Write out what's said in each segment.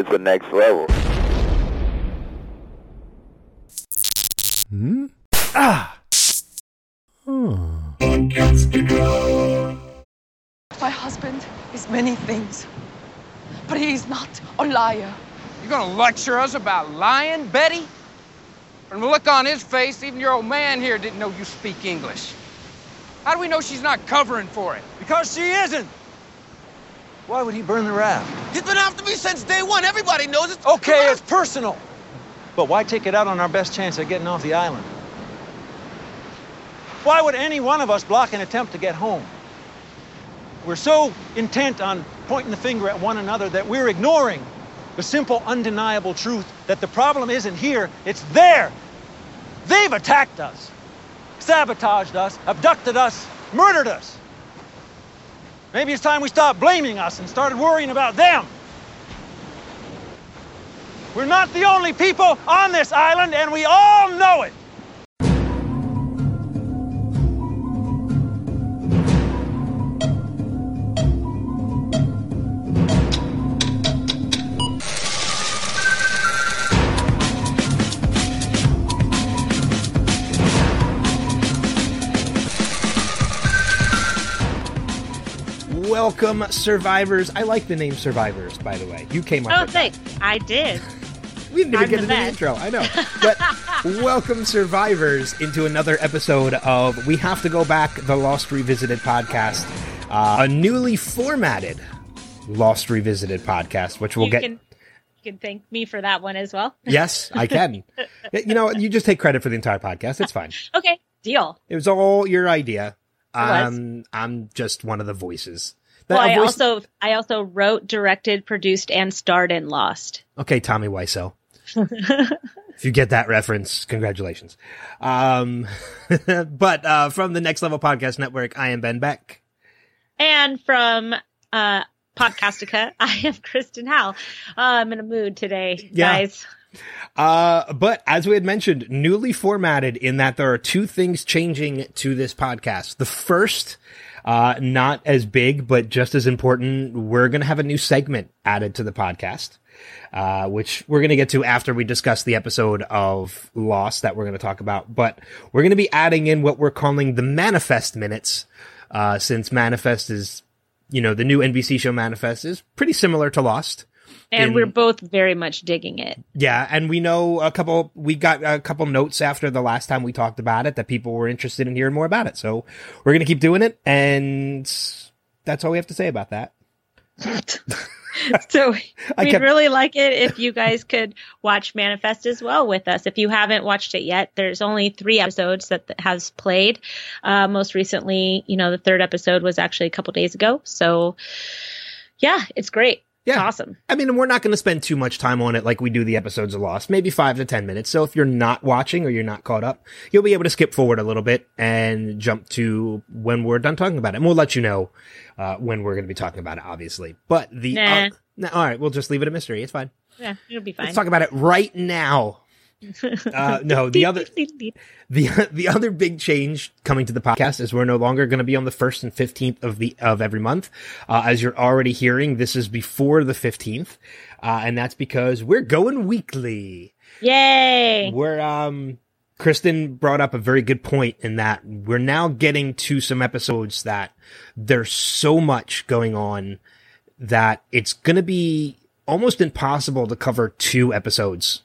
it's the next level. Hmm? Ah! My husband is many things, but he is not a liar. You're gonna lecture us about lying, Betty? From the look on his face, even your old man here didn't know you speak English. How do we know she's not covering for it? Because she isn't. Why would he burn the raft? He's been after me since day one. Everybody knows it. Okay, it's personal. But why take it out on our best chance at getting off the island? Why would any one of us block an attempt to get home? We're so intent on pointing the finger at one another that we're ignoring the simple, undeniable truth that the problem isn't here, it's there. They've attacked us, sabotaged us, abducted us, murdered us. Maybe it's time we stopped blaming us and started worrying about them. We're not the only people on this island, and we all know it. Welcome, survivors. I like the name Survivors, by the way. You came up Oh, with that. thanks. I did. We didn't even I'm get the into the intro. I know. But welcome, survivors, into another episode of We Have to Go Back, the Lost Revisited podcast. Uh, a newly formatted Lost Revisited podcast, which we'll you get. can you can thank me for that one as well. Yes, I can. you know, you just take credit for the entire podcast. It's fine. Okay, deal. It was all your idea. Um, I'm just one of the voices. Well, I voice- also I also wrote, directed, produced, and starred in Lost. Okay, Tommy Wiseau. if you get that reference, congratulations. Um, but uh, from the Next Level Podcast Network, I am Ben Beck. And from uh Podcastica, I am Kristen Howell. Uh, I'm in a mood today, Yeah. guys. Uh, but as we had mentioned, newly formatted in that there are two things changing to this podcast. The first, uh, not as big, but just as important, we're going to have a new segment added to the podcast. Uh, which we're going to get to after we discuss the episode of Lost that we're going to talk about. But we're going to be adding in what we're calling the Manifest minutes, uh, since Manifest is, you know, the new NBC show Manifest is pretty similar to Lost. And In- we're both very much digging it. Yeah, and we know a couple. We got a couple notes after the last time we talked about it that people were interested in hearing more about it. So we're gonna keep doing it, and that's all we have to say about that. So we'd kept- really like it if you guys could watch Manifest as well with us. If you haven't watched it yet, there's only three episodes that that has played. Uh, most recently, you know, the third episode was actually a couple days ago. So yeah, it's great. Yeah. Awesome. I mean, we're not going to spend too much time on it like we do the episodes of Lost, maybe five to 10 minutes. So if you're not watching or you're not caught up, you'll be able to skip forward a little bit and jump to when we're done talking about it. And we'll let you know, uh, when we're going to be talking about it, obviously. But the, Nah. uh, nah, all right, we'll just leave it a mystery. It's fine. Yeah, it'll be fine. Let's talk about it right now. Uh, no, the other, the the other big change coming to the podcast is we're no longer going to be on the first and fifteenth of the of every month. Uh, as you're already hearing, this is before the fifteenth, uh, and that's because we're going weekly. Yay! We're um. Kristen brought up a very good point in that we're now getting to some episodes that there's so much going on that it's going to be almost impossible to cover two episodes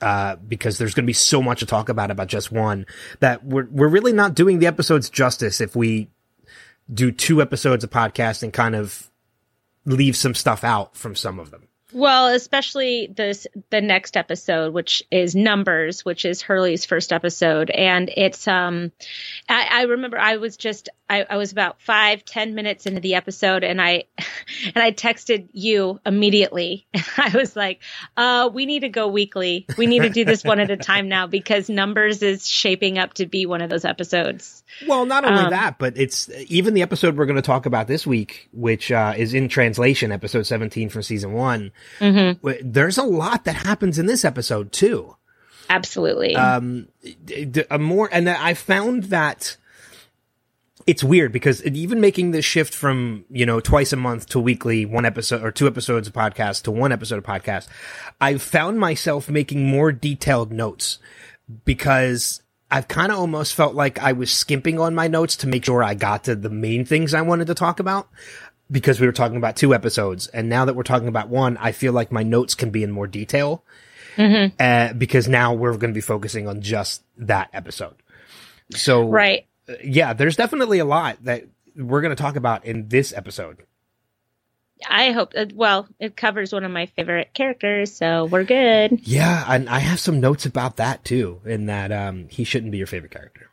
uh, because there's going to be so much to talk about about just one that we're we're really not doing the episodes justice if we do two episodes of podcast and kind of leave some stuff out from some of them. Well, especially this the next episode, which is Numbers, which is Hurley's first episode, and it's um, I, I remember I was just I, I was about five ten minutes into the episode, and I and I texted you immediately, I was like, uh, we need to go weekly. We need to do this one at a time now because Numbers is shaping up to be one of those episodes. Well, not only Um, that, but it's even the episode we're going to talk about this week, which uh, is in translation, episode 17 from season one. Mm-hmm. There's a lot that happens in this episode too. Absolutely. um a more and I found that it's weird because even making this shift from, you know, twice a month to weekly, one episode or two episodes of podcast to one episode of podcast, I've found myself making more detailed notes because I've kind of almost felt like I was skimping on my notes to make sure I got to the main things I wanted to talk about because we were talking about two episodes. And now that we're talking about one, I feel like my notes can be in more detail. Uh, because now we're going to be focusing on just that episode. So, Right. uh, yeah, there's definitely a lot that we're going to talk about in this episode. I hope. Uh, well, it covers one of my favorite characters, so we're good. Yeah, and I have some notes about that too, in that um, he shouldn't be your favorite character.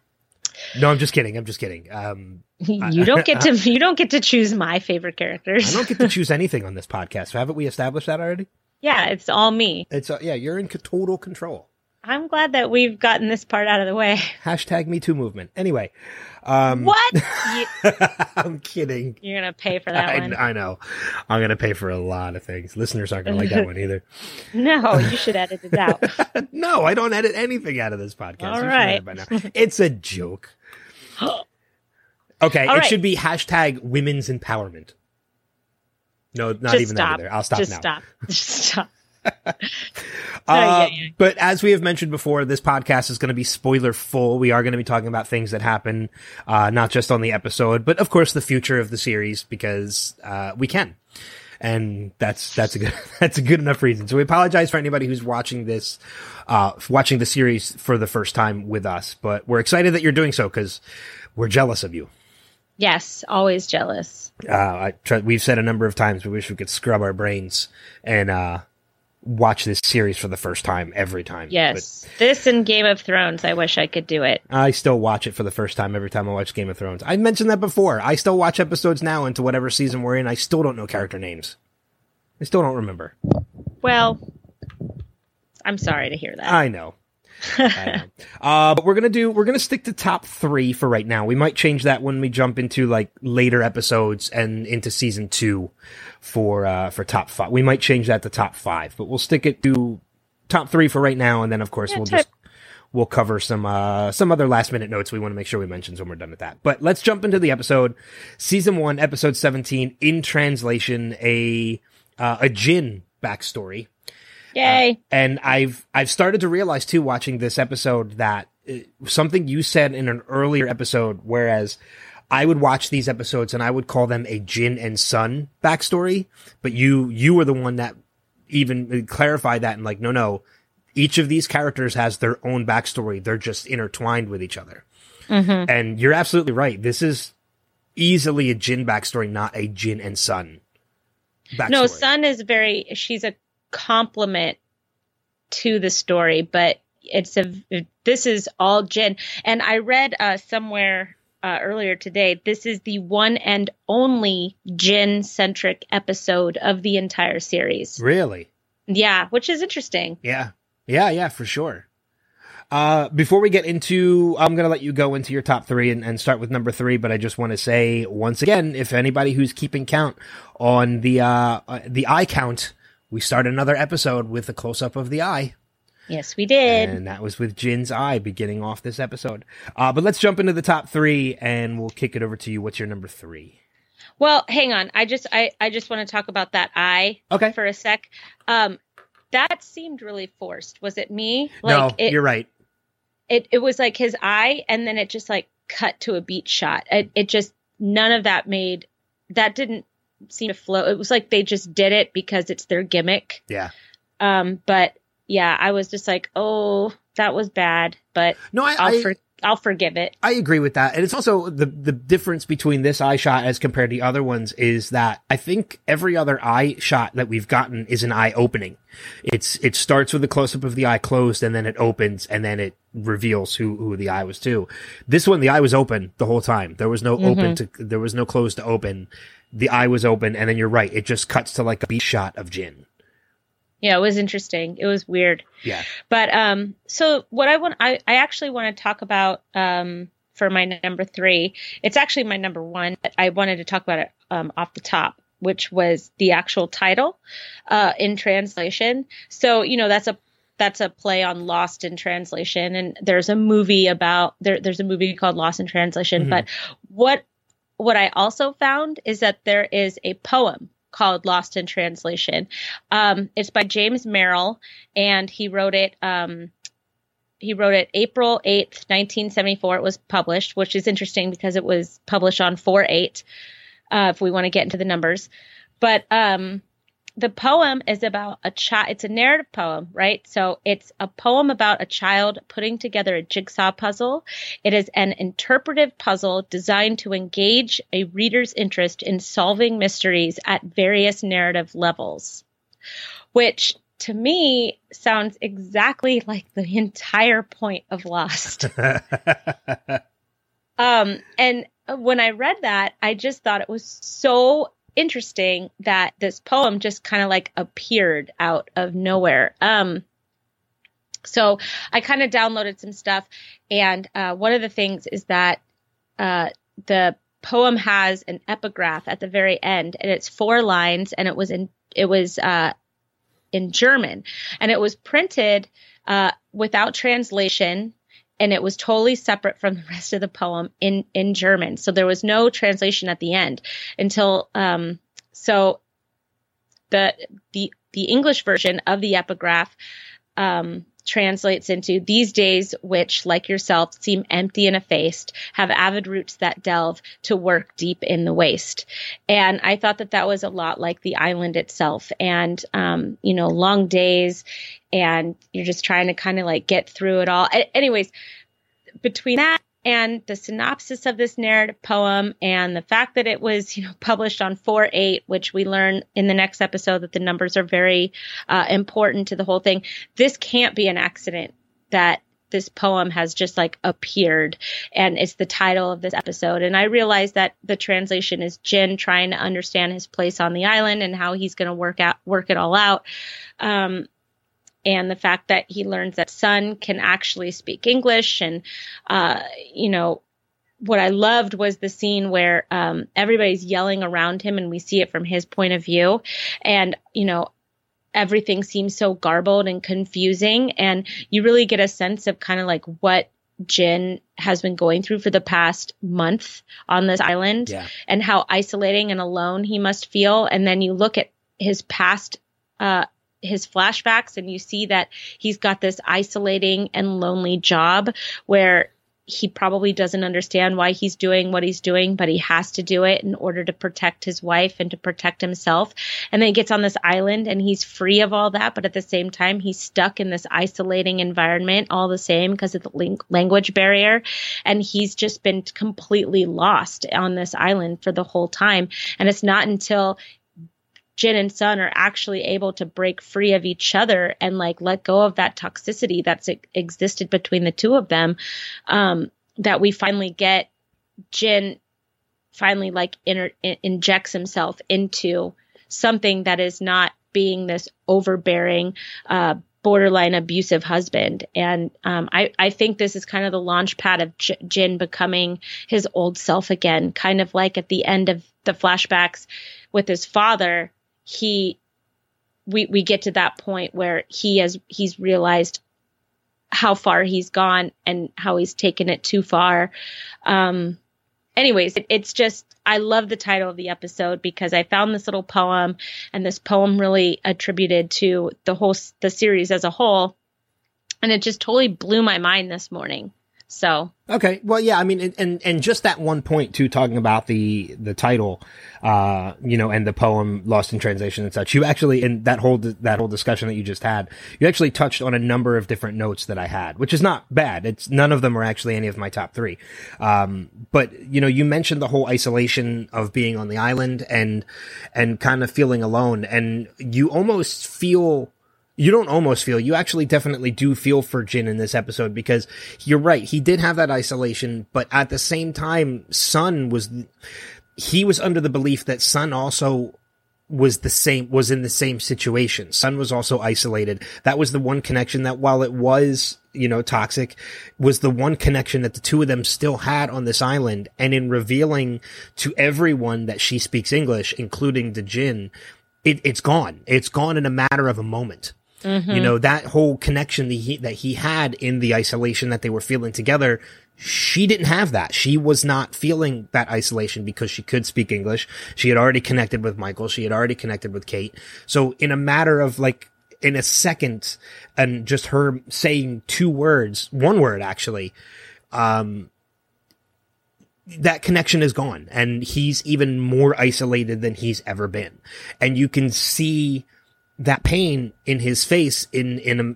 No, I'm just kidding. I'm just kidding. Um, You don't get to. You don't get to choose my favorite characters. I don't get to choose anything on this podcast. Haven't we established that already? yeah, it's all me. It's uh, yeah, you're in total control. I'm glad that we've gotten this part out of the way. Hashtag Me Too movement. Anyway, um, What? you, I'm kidding. you're gonna pay for that I, one? I know. I'm gonna pay for a lot of things. Listeners aren't gonna like that one either. No, you should edit it out. No, I don't edit anything out of this podcast. All right. now. It's a joke. Okay, All it right. should be hashtag women's empowerment. No, not Just even stop. that either. I'll stop Just now. stop. Just stop. Uh. But as we have mentioned before, this podcast is going to be spoiler full. We are going to be talking about things that happen, uh, not just on the episode, but of course the future of the series because, uh, we can. And that's, that's a good, that's a good enough reason. So we apologize for anybody who's watching this, uh, watching the series for the first time with us, but we're excited that you're doing so because we're jealous of you. Yes, always jealous. Uh, I try, we've said a number of times we wish we could scrub our brains and, uh, watch this series for the first time every time. But- Yes, this and Game of Thrones. I wish I could do it. I still watch it for the first time every time I watch Game of Thrones. I mentioned that before. I still watch episodes now into whatever season we're in. I still don't know character names. I still don't remember. Well, I'm sorry to hear that. I know. Uh, but we're gonna do. We're gonna stick to top three for right now. We might change that when we jump into like later episodes and into season two for uh for top five. We might change that to top five, but we'll stick it to top three for right now, and then of course Yeah, we'll type- just we'll cover some uh some other last minute notes we want to make sure we mention when we're done with that. But let's jump into the episode. Season one, episode seventeen, in translation, a uh, a Jin backstory. Uh, Yay! And I've I've started to realize too, watching this episode, that uh, something you said in an earlier episode, whereas I would watch these episodes and I would call them a Jin and Sun backstory, but you you were the one that even uh, clarified that and like, no, no, each of these characters has their own backstory. They're just intertwined with each other. Mm-hmm. And you're absolutely right. This is easily a Jin backstory, not a Jin and Sun. Backstory. No, Sun is very. She's a complement to the story, but it's a. This is all Jin, and I read uh, somewhere uh, earlier today. This is the one and only Jin centric episode of the entire series. Really? Yeah, which is interesting. Yeah. Yeah, yeah, for sure. Uh, before we get into, I'm going to let you go into your top three and, and start with number three, but I just want to say once again, if anybody who's keeping count on the, uh, uh, the eye count, we start another episode with a close up of the eye. Yes, we did. And that was with Jin's eye beginning off this episode. Uh, but let's jump into the top three and we'll kick it over to you. What's your number three? Well, hang on. I just I I just want to talk about that eye Okay. for a sec. Um that seemed really forced. Was it me? no, it, you're right. it it was like his eye and then it just like cut to a beat shot. It it just none of that made that didn't seem to flow. It was like they just did it because it's their gimmick. Yeah. Um but yeah, I was just like, "Oh, that was bad, but No, I, I'll I, I'll forgive it." I agree with that. And it's also the the difference between this eye shot as compared to the other ones is that I think every other eye shot that we've gotten is an eye opening. It's it starts with a close up of the eye closed and then it opens and then it reveals who who the eye was to. This one the eye was open the whole time. There was no mm-hmm. open to there was no close to open. The eye was open and then you're right. It just cuts to like a beat shot of Jin. Yeah, it was interesting. It was weird. Yeah. But um, so what I want, I, I actually want to talk about um for my number three. It's actually my number one, but I wanted to talk about it um off the top, which was the actual title, uh, in translation. So you know that's a that's a play on Lost in Translation, and there's a movie about there. There's a movie called Lost in Translation. Mm-hmm. But what what I also found is that there is a poem called Lost in Translation. Um, it's by James Merrill, and he wrote it. Um, he wrote it April 8th, 1974. It was published, which is interesting because it was published on 4 8, uh, if we want to get into the numbers. But um, the poem is about a child. It's a narrative poem, right? So it's a poem about a child putting together a jigsaw puzzle. It is an interpretive puzzle designed to engage a reader's interest in solving mysteries at various narrative levels, which to me sounds exactly like the entire point of Lost. um, and when I read that, I just thought it was so interesting that this poem just kind of like appeared out of nowhere. Um, so I kind of downloaded some stuff, and uh, one of the things is that uh, the poem has an epigraph at the very end, and it's four lines, and it was in it was uh, in German, and it was printed uh, without translation and it was totally separate from the rest of the poem in in German. So there was no translation at the end until um so the the the English version of the epigraph um translates into these days which like yourself seem empty and effaced have avid roots that delve to work deep in the waste. And i thought that that was a lot like the island itself. And um, you know long days and you're just trying to kind of like get through it all. Anyways between that and the synopsis of this narrative poem and the fact that it was you know published on 4-8 which we learn in the next episode that the numbers are very uh, important to the whole thing. This can't be an accident that this poem has just like appeared and it's the title of this episode. And i realize that the translation is jin trying to understand his place on the island and how he's going to work out work it all out. Um, and the fact that he learns that Sun can actually speak English. And, uh, you know, what I loved was the scene where um, everybody's yelling around him and we see it from his point of view. And, you know, everything seems so garbled and confusing. And you really get a sense of kind of like what Jin has been going through for the past month on this island yeah. and how isolating and alone he must feel. And then you look at his past uh, his flashbacks and you see that he's got this isolating and lonely job where he probably doesn't understand why he's doing what he's doing, but he has to do it in order to protect his wife and to protect himself. And then he gets on this island and he's free of all that, but at the same time, he's stuck in this isolating environment all the same because of the language barrier. And he's just been completely lost on this island for the whole time. And it's not until Jin and Sun are actually able to break free of each other and like let go of that toxicity that's existed between the two of them. Um, that we finally get Jin finally like inter- injects himself into something that is not being this overbearing, uh, borderline abusive husband. And um, I, I think this is kind of the launch pad of J- Jin becoming his old self again, kind of like at the end of the flashbacks with his father he we we get to that point where he has he's realized how far he's gone and how he's taken it too far. Um, anyways, it, it's just I love the title of the episode because I found this little poem and this poem really attributed to the whole the series as a whole, and it just totally blew my mind this morning. So okay, well, yeah, I mean, and and just that one point too, talking about the the title, uh, you know, and the poem "Lost in Translation" and such. You actually in that whole that whole discussion that you just had, you actually touched on a number of different notes that I had, which is not bad. It's none of them are actually any of my top three. Um, but you know, you mentioned the whole isolation of being on the island and and kind of feeling alone, and you almost feel you don't almost feel you actually definitely do feel for Jin in this episode because you're right he did have that isolation but at the same time Sun was he was under the belief that Sun also was the same was in the same situation. Sun was also isolated. That was the one connection that while it was you know toxic was the one connection that the two of them still had on this island. And in revealing to everyone that she speaks English including the Jin it, it's gone. It's gone in a matter of a moment You know, that whole connection that he, that he had in the isolation that they were feeling together, she didn't have that. She was not feeling that isolation because she could speak English. She had already connected with Michael. She had already connected with Kate. So in a matter of like, in a second and just her saying two words, one word actually, um, that connection is gone and he's even more isolated than he's ever been. And you can see that pain in his face in, in a,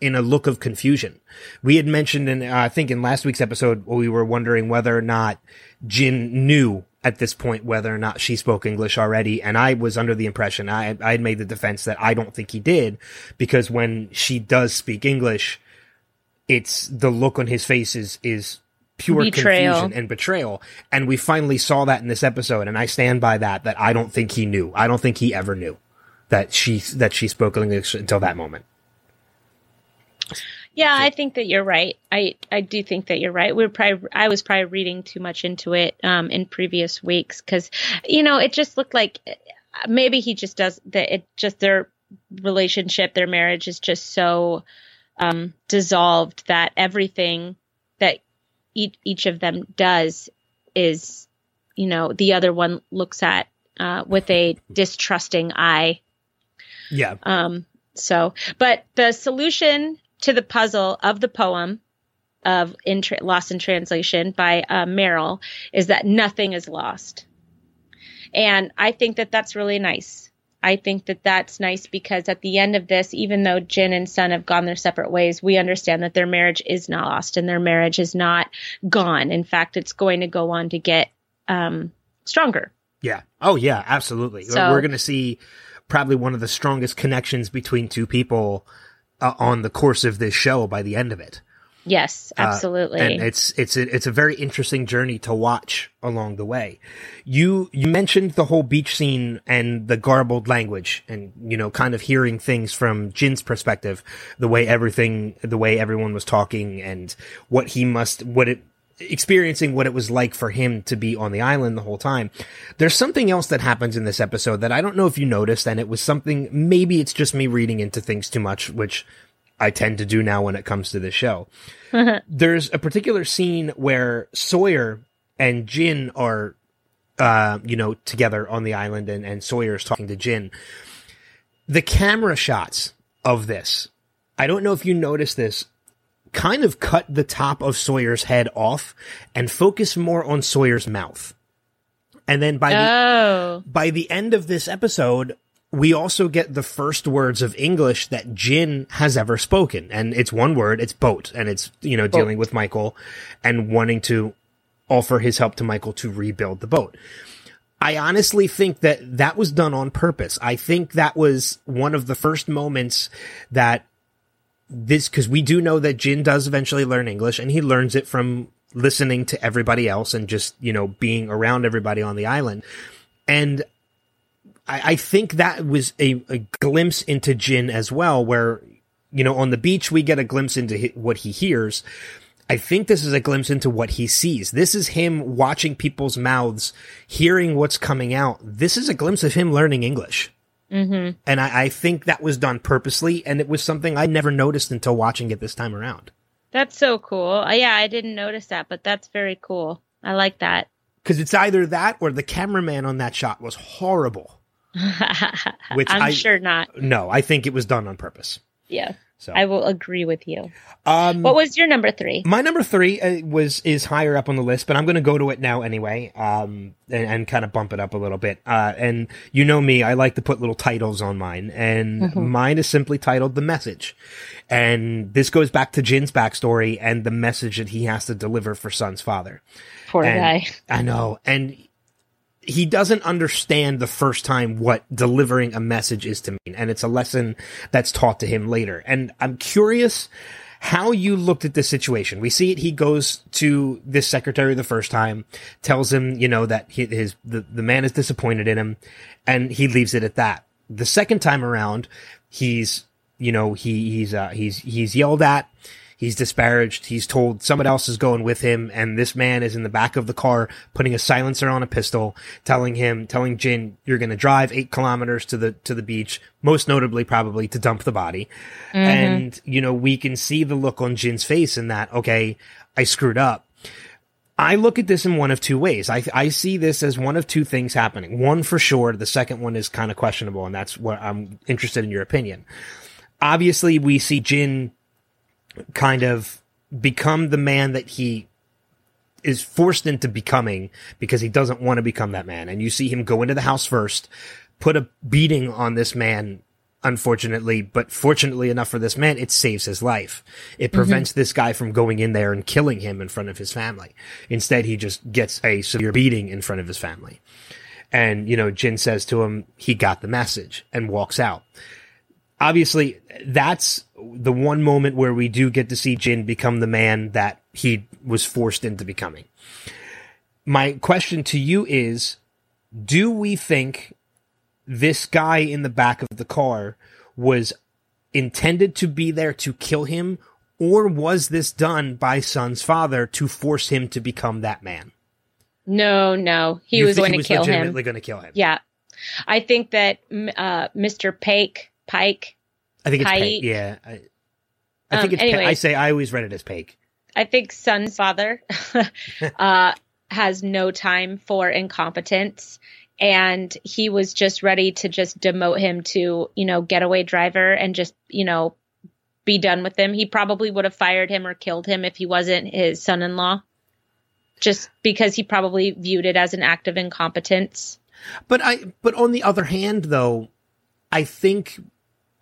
in a look of confusion. We had mentioned in, uh, I think in last week's episode, we were wondering whether or not Jin knew at this point whether or not she spoke English already. And I was under the impression, I, I had made the defense that I don't think he did because when she does speak English, it's the look on his face is, is pure Betrayal. confusion and betrayal. And we finally saw that in this episode. And I stand by that, that I don't think he knew. I don't think he ever knew that she, that she spoke English until that moment. Yeah, I think that you're right. I I do think that you're right. We're probably I was probably reading too much into it um, in previous weeks because you know it just looked like maybe he just does that. It just their relationship, their marriage is just so um, dissolved that everything that each each of them does is you know the other one looks at uh, with a distrusting eye. Yeah. Um, so, but the solution to the puzzle of the poem of in tra- Lost in Translation by uh, Merrill is that nothing is lost. And I think that that's really nice. I think that that's nice because at the end of this, even though Jin and Sun have gone their separate ways, we understand that their marriage is not lost and their marriage is not gone. In fact, it's going to go on to get um, stronger. Yeah. Oh, yeah, absolutely. So- We're going to see probably one of the strongest connections between two people uh, on the course of this show by the end of it. Yes, Uh, absolutely. and it's it's a, it's a very interesting journey to watch along the way. You you mentioned the whole beach scene and the garbled language, and you know, kind of hearing things from Jin's perspective, the way everything, the way everyone was talking, and what he must, what it experiencing what it was like for him to be on the island the whole time. There's something else that happens in this episode that I don't know if you noticed, and it was something, maybe it's just me reading into things too much, which I tend to do now when it comes to this show. There's a particular scene where Sawyer and Jin are, uh, you know, together on the island and, and Sawyer's talking to Jin. The camera shots of this, I don't know if you noticed this, kind of cut the top of Sawyer's head off and focus more on Sawyer's mouth. And then by the oh, by the end of this episode, we also get the first words of English that Jin has ever spoken. And it's one word, it's boat. And it's, you know, dealing with Michael and wanting to offer his help to Michael to rebuild the boat. I honestly think that that was done on purpose. I think that was one of the first moments that this, cause we do know that Jin does eventually learn English and he learns it from listening to everybody else and just, you know, being around everybody on the island. And I, I think that was a, a glimpse into Jin as well, where, you know, on the beach, we get a glimpse into what he hears. I think this is a glimpse into what he sees. This is him watching people's mouths, hearing what's coming out. This is a glimpse of him learning English. Mm-hmm. And I, I think that was done purposely, and it was something I never noticed until watching it this time around. that's so cool. Uh, yeah, I didn't notice that, but that's very cool. I like that. Because it's either that or the cameraman on that shot was horrible. Which I'm I- sure not. No, I think it was done on purpose. Yeah. So, I will agree with you. um, What was your number three? My number three uh, was is higher up on the list, but I'm going to go to it now anyway, um, and, and kind of bump it up a little bit. Uh, and you know me, I like to put little titles on mine, and mine is simply titled "The Message," and this goes back to Jin's backstory and the message that he has to deliver for Sun's father. Poor And- guy. I know, and he doesn't understand the first time what delivering a message is to mean, and it's a lesson that's taught to him later. And I'm curious how you looked at this situation. We see it. He goes to this secretary the first time, tells him, you know, that he, his the, the man is disappointed in him, and he leaves it at that. The second time around, he's you know he he's uh, he's he's yelled at. He's disparaged. He's told someone else is going with him, and this man is in the back of the car putting a silencer on a pistol, telling him, telling Jin, "You're going to drive eight kilometers to the to the beach, most notably probably to dump the body." Mm-hmm. And you know, we can see the look on Jin's face in that. Okay, I screwed up. I look at this in one of two ways. I, I see this as one of two things happening. One for sure. The second one is kind of questionable, and that's what I'm interested in your opinion. Obviously, we see Jin kind of become the man that he is forced into becoming because he doesn't want to become that man. And you see him go into the house first, put a beating on this man, unfortunately, but fortunately enough for this man, it saves his life. It mm-hmm. prevents this guy from going in there and killing him in front of his family. Instead, he just gets a severe beating in front of his family. And, you know, Jin says to him, he got the message and walks out. Obviously, that's the one moment where we do get to see Jin become the man that he was forced into becoming. My question to you is, do we think this guy in the back of the car was intended to be there to kill him, or was this done by Sun's father to force him to become that man? No, no, he You was going he to was kill him. going to kill him. Yeah, I think that uh, Mr. Pake Pike. I think it's Pike. Pake. Yeah, I, I Um, think it's. Pake. I say I always read it as Pake. I think Sun's father uh, has no time for incompetence. And he was just ready to just demote him to, you know, getaway driver and just, you know, be done with him. He probably would have fired him or killed him if he wasn't his son in law, just because he probably viewed it as an act of incompetence. But I, but on the other hand, though, I think,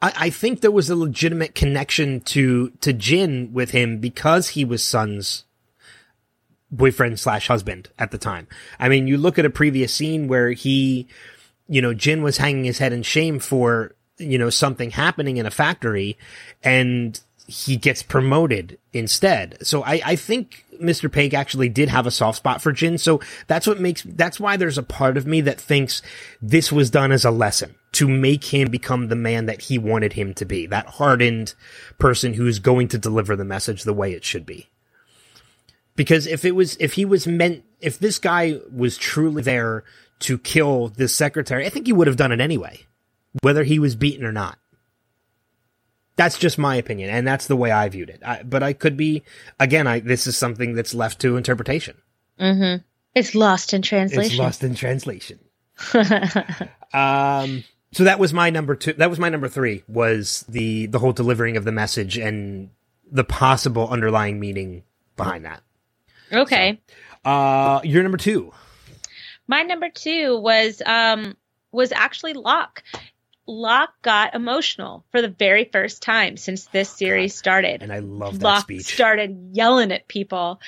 I, I think there was a legitimate connection to to Jin with him because he was Sun's boyfriend slash husband at the time. I mean, you look at a previous scene where he, you know, Jin was hanging his head in shame for you know something happening in a factory, and he gets promoted instead. So I, I think Mr. Peg actually did have a soft spot for Jin. So that's what makes, that's why there's a part of me that thinks this was done as a lesson to make him become the man that he wanted him to be. That hardened person who's going to deliver the message the way it should be. Because if it was, if he was meant, if this guy was truly there to kill this secretary, I think he would have done it anyway, whether he was beaten or not. That's just my opinion, and that's the way I viewed it. I, but I could be, again, I this is something that's left to interpretation. Mm-hmm. It's lost in translation. It's lost in translation. um, so that was my number two. That was my number three. Was the the whole delivering of the message and the possible underlying meaning behind that. okay. Uh, your number two. My number two was um was actually Locke. Locke got emotional for the very first time since this series started. And I love that Locke speech. started yelling at people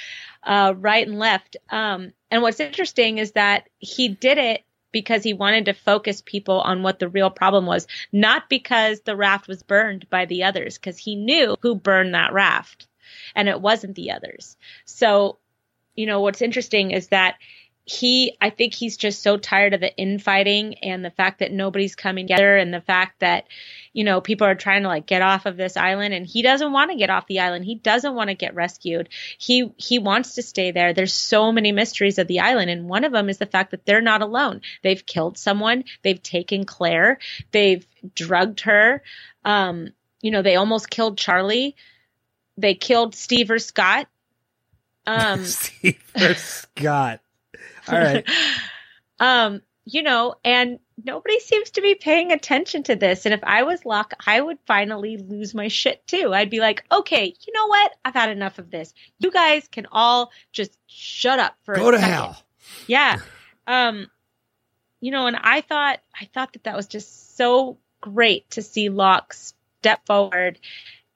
uh, right and left. Um, and what's interesting is that he did it because he wanted to focus people on what the real problem was, not because the raft was burned by the others, because he knew who burned that raft, and it wasn't the others. So, you know, what's interesting is that he I think he's just so tired of the infighting and the fact that nobody's coming together and the fact that you know people are trying to like get off of this island and he doesn't want to get off the island. He doesn't want to get rescued. He he wants to stay there. There's so many mysteries of the island and one of them is the fact that they're not alone. They've killed someone. They've taken Claire. They've drugged her. Um you know they almost killed Charlie. They killed Steve or Scott. Um Steve or Scott. All right. um, you know, and nobody seems to be paying attention to this. And if I was Locke, I would finally lose my shit too. I'd be like, okay, you know what? I've had enough of this. You guys can all just shut up for Go a to second. hell. Yeah. Um, you know, and I thought, I thought that that was just so great to see Locke step forward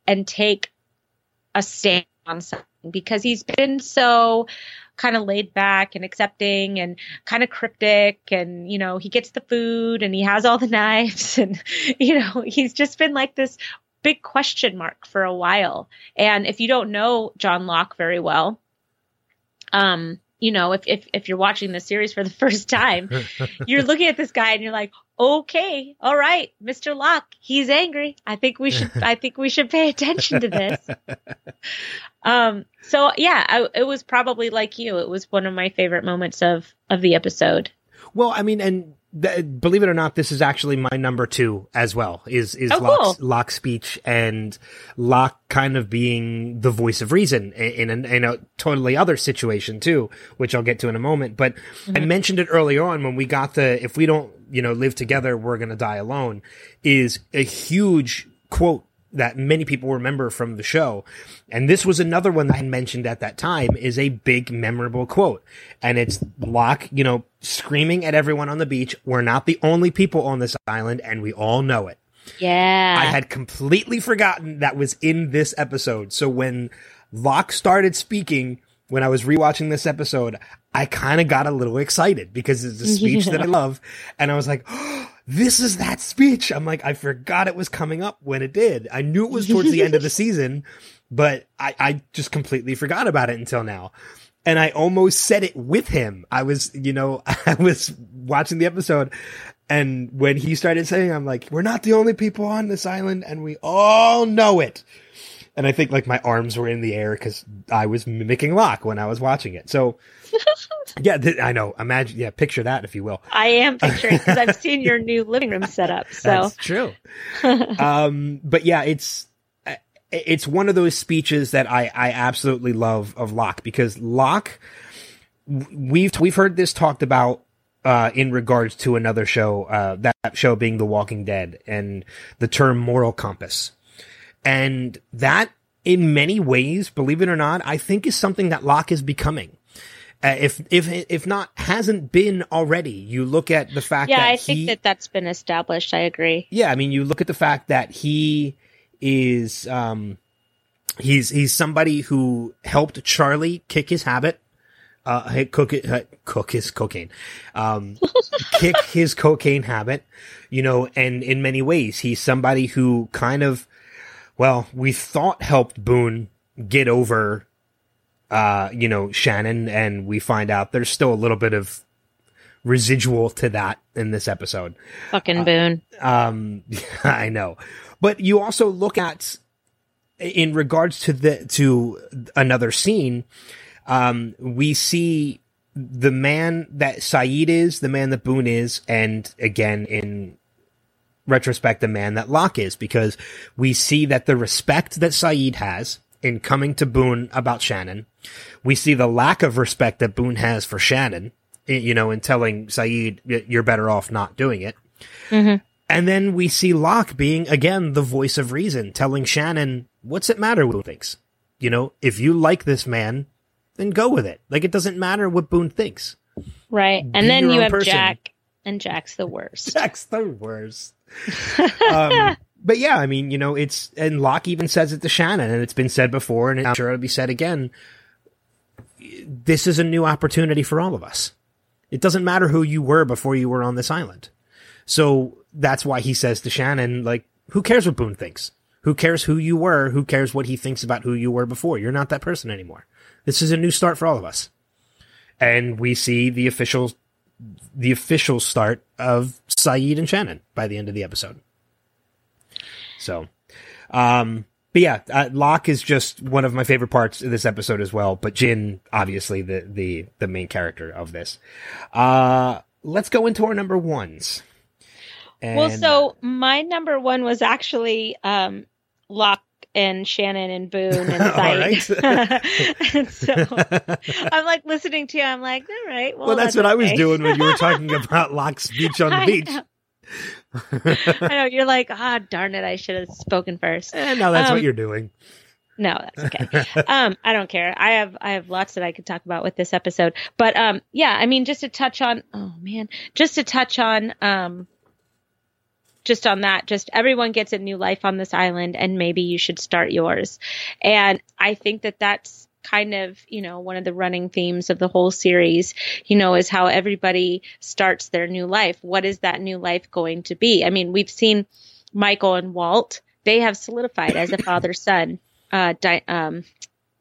and take a stand on something because he's been so kind of laid back and accepting and kind of cryptic and you know he gets the food and he has all the knives and you know he's just been like this big question mark for a while. And if you don't know John Locke very well um you know, if, if, if you're watching the series for the first time, you're looking at this guy and you're like, okay, all right, Mr. Locke, he's angry. I think we should, I think we should pay attention to this. um, so yeah, I, it was probably like you. It was one of my favorite moments of, of the episode. Well, I mean, and th- believe it or not, this is actually my number two as well. Is is Oh, Locke's, cool. Locke's speech and Locke kind of being the voice of reason in, in, in a totally other situation too, which I'll get to in a moment. But I mm-hmm. mentioned it earlier on when we got the "if we don't, you know, live together, we're gonna die alone" is a huge quote that many people remember from the show. And this was another one that I mentioned at that time is a big memorable quote. And it's Locke, you know, screaming at everyone on the beach. We're not the only people on this island and we all know it. Yeah. I had completely forgotten that was in this episode. So when Locke started speaking, when I was rewatching this episode, I kind of got a little excited because it's a speech that I love. And I was like, oh, this is that speech. I'm like, I forgot it was coming up when it did. I knew it was towards the end of the season, but I, I just completely forgot about it until now. And I almost said it with him. I was, you know, I was watching the episode and when he started saying, I'm like, we're not the only people on this island and we all know it. And I think like my arms were in the air because I was mimicking Locke when I was watching it. So yeah, th- I know. Imagine, yeah, picture that if you will. I am picturing because I've seen your new living room setup. So That's true. um, but yeah, it's it's one of those speeches that I I absolutely love of Locke because Locke we've we've heard this talked about uh, in regards to another show, uh, that show being The Walking Dead and the term moral compass. And that in many ways, believe it or not, I think is something that Locke is becoming. Uh, if, if, if not, hasn't been already. You look at the fact yeah, that I think he- that that's been established. I agree. yeah, I mean, you look at the fact that he is, um, he's, he's somebody who helped Charlie kick his habit, uh, cook it, uh, cook his cocaine, um, kick his cocaine habit, you know, and in many ways, he's somebody who kind of, well, we thought helped Boone get over, uh, you know, Shannon, and we find out there's still a little bit of residual to that in this episode. Fucking Boone. Um, I know, but you also look at in regards to the to another scene. Um, we see the man that Sayid is, the man that Boone is, and again in retrospect, the man that Locke is, because we see that the respect that Sayid has in coming to Boone about Shannon, we see the lack of respect that Boone has for Shannon, you know, in telling Sayid, you're better off not doing it. And then we see Locke being again the voice of reason, telling Shannon, "What's it matter what Boone thinks? You know, if you like this man, then go with it. Like it doesn't matter what Boone thinks." Right. be And then you have person. Jack, and Jack's the worst. Jack's the worst. um, but yeah, I mean, you know, it's and Locke even says it to Shannon, and it's been said before, and I'm sure it'll be said again. This is a new opportunity for all of us. It doesn't matter who you were before you were on this island. So that's why he says to Shannon, like, who cares what Boone thinks? Who cares who you were? Who cares what he thinks about who you were before? You're not that person anymore. This is a new start for all of us. And we see the official, the official start of Sayid and Shannon by the end of the episode. So, um, but yeah, uh, Locke is just one of my favorite parts of this episode as well. But Jin, obviously the the the main character of this. Uh, let's go into our number ones. well, so my number one was actually um, Locke and Shannon and Boone and Sayid. and so I'm like listening to you. I'm like, all right. Well, well, that's, what I was doing when you were talking about Locke's beach on the I beach. know. I know you're like, ah, darn it, I should have spoken first. And now that's Um, what you're doing. No, that's okay. um, I don't care. I have I have lots that I could talk about with this episode. But um, yeah, I mean, just to touch on, oh man, just to touch on, um, just on that, just everyone gets a new life on this island, and maybe you should start yours. And I think that that's kind of you know one of the running themes of the whole series you know is how everybody starts their new life what is that new life going to be i mean we've seen michael and walt they have solidified as a father son uh, di- um,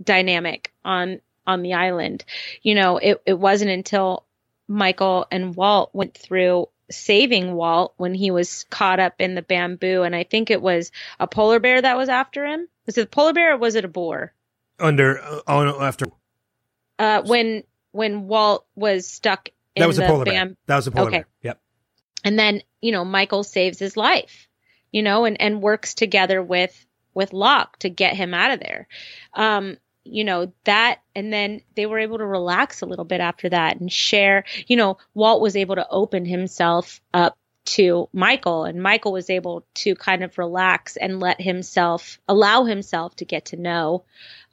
dynamic on on the island. You know, it, it wasn't until Michael and Walt went through saving Walt when he was caught up in the bamboo. And I think it was a polar bear that was after him. Was it a polar bear or was it a boar? Under, uh, oh no, after. Uh, when, when Walt was stuck in That was a the polar bear. That was a polar Okay. bear. Yep. and then you know michael saves his life you know and and works together with with locke to get him out of there um you know that and then they were able to relax a little bit after that and share you know walt was able to open himself up to michael and michael was able to kind of relax and let himself allow himself to get to know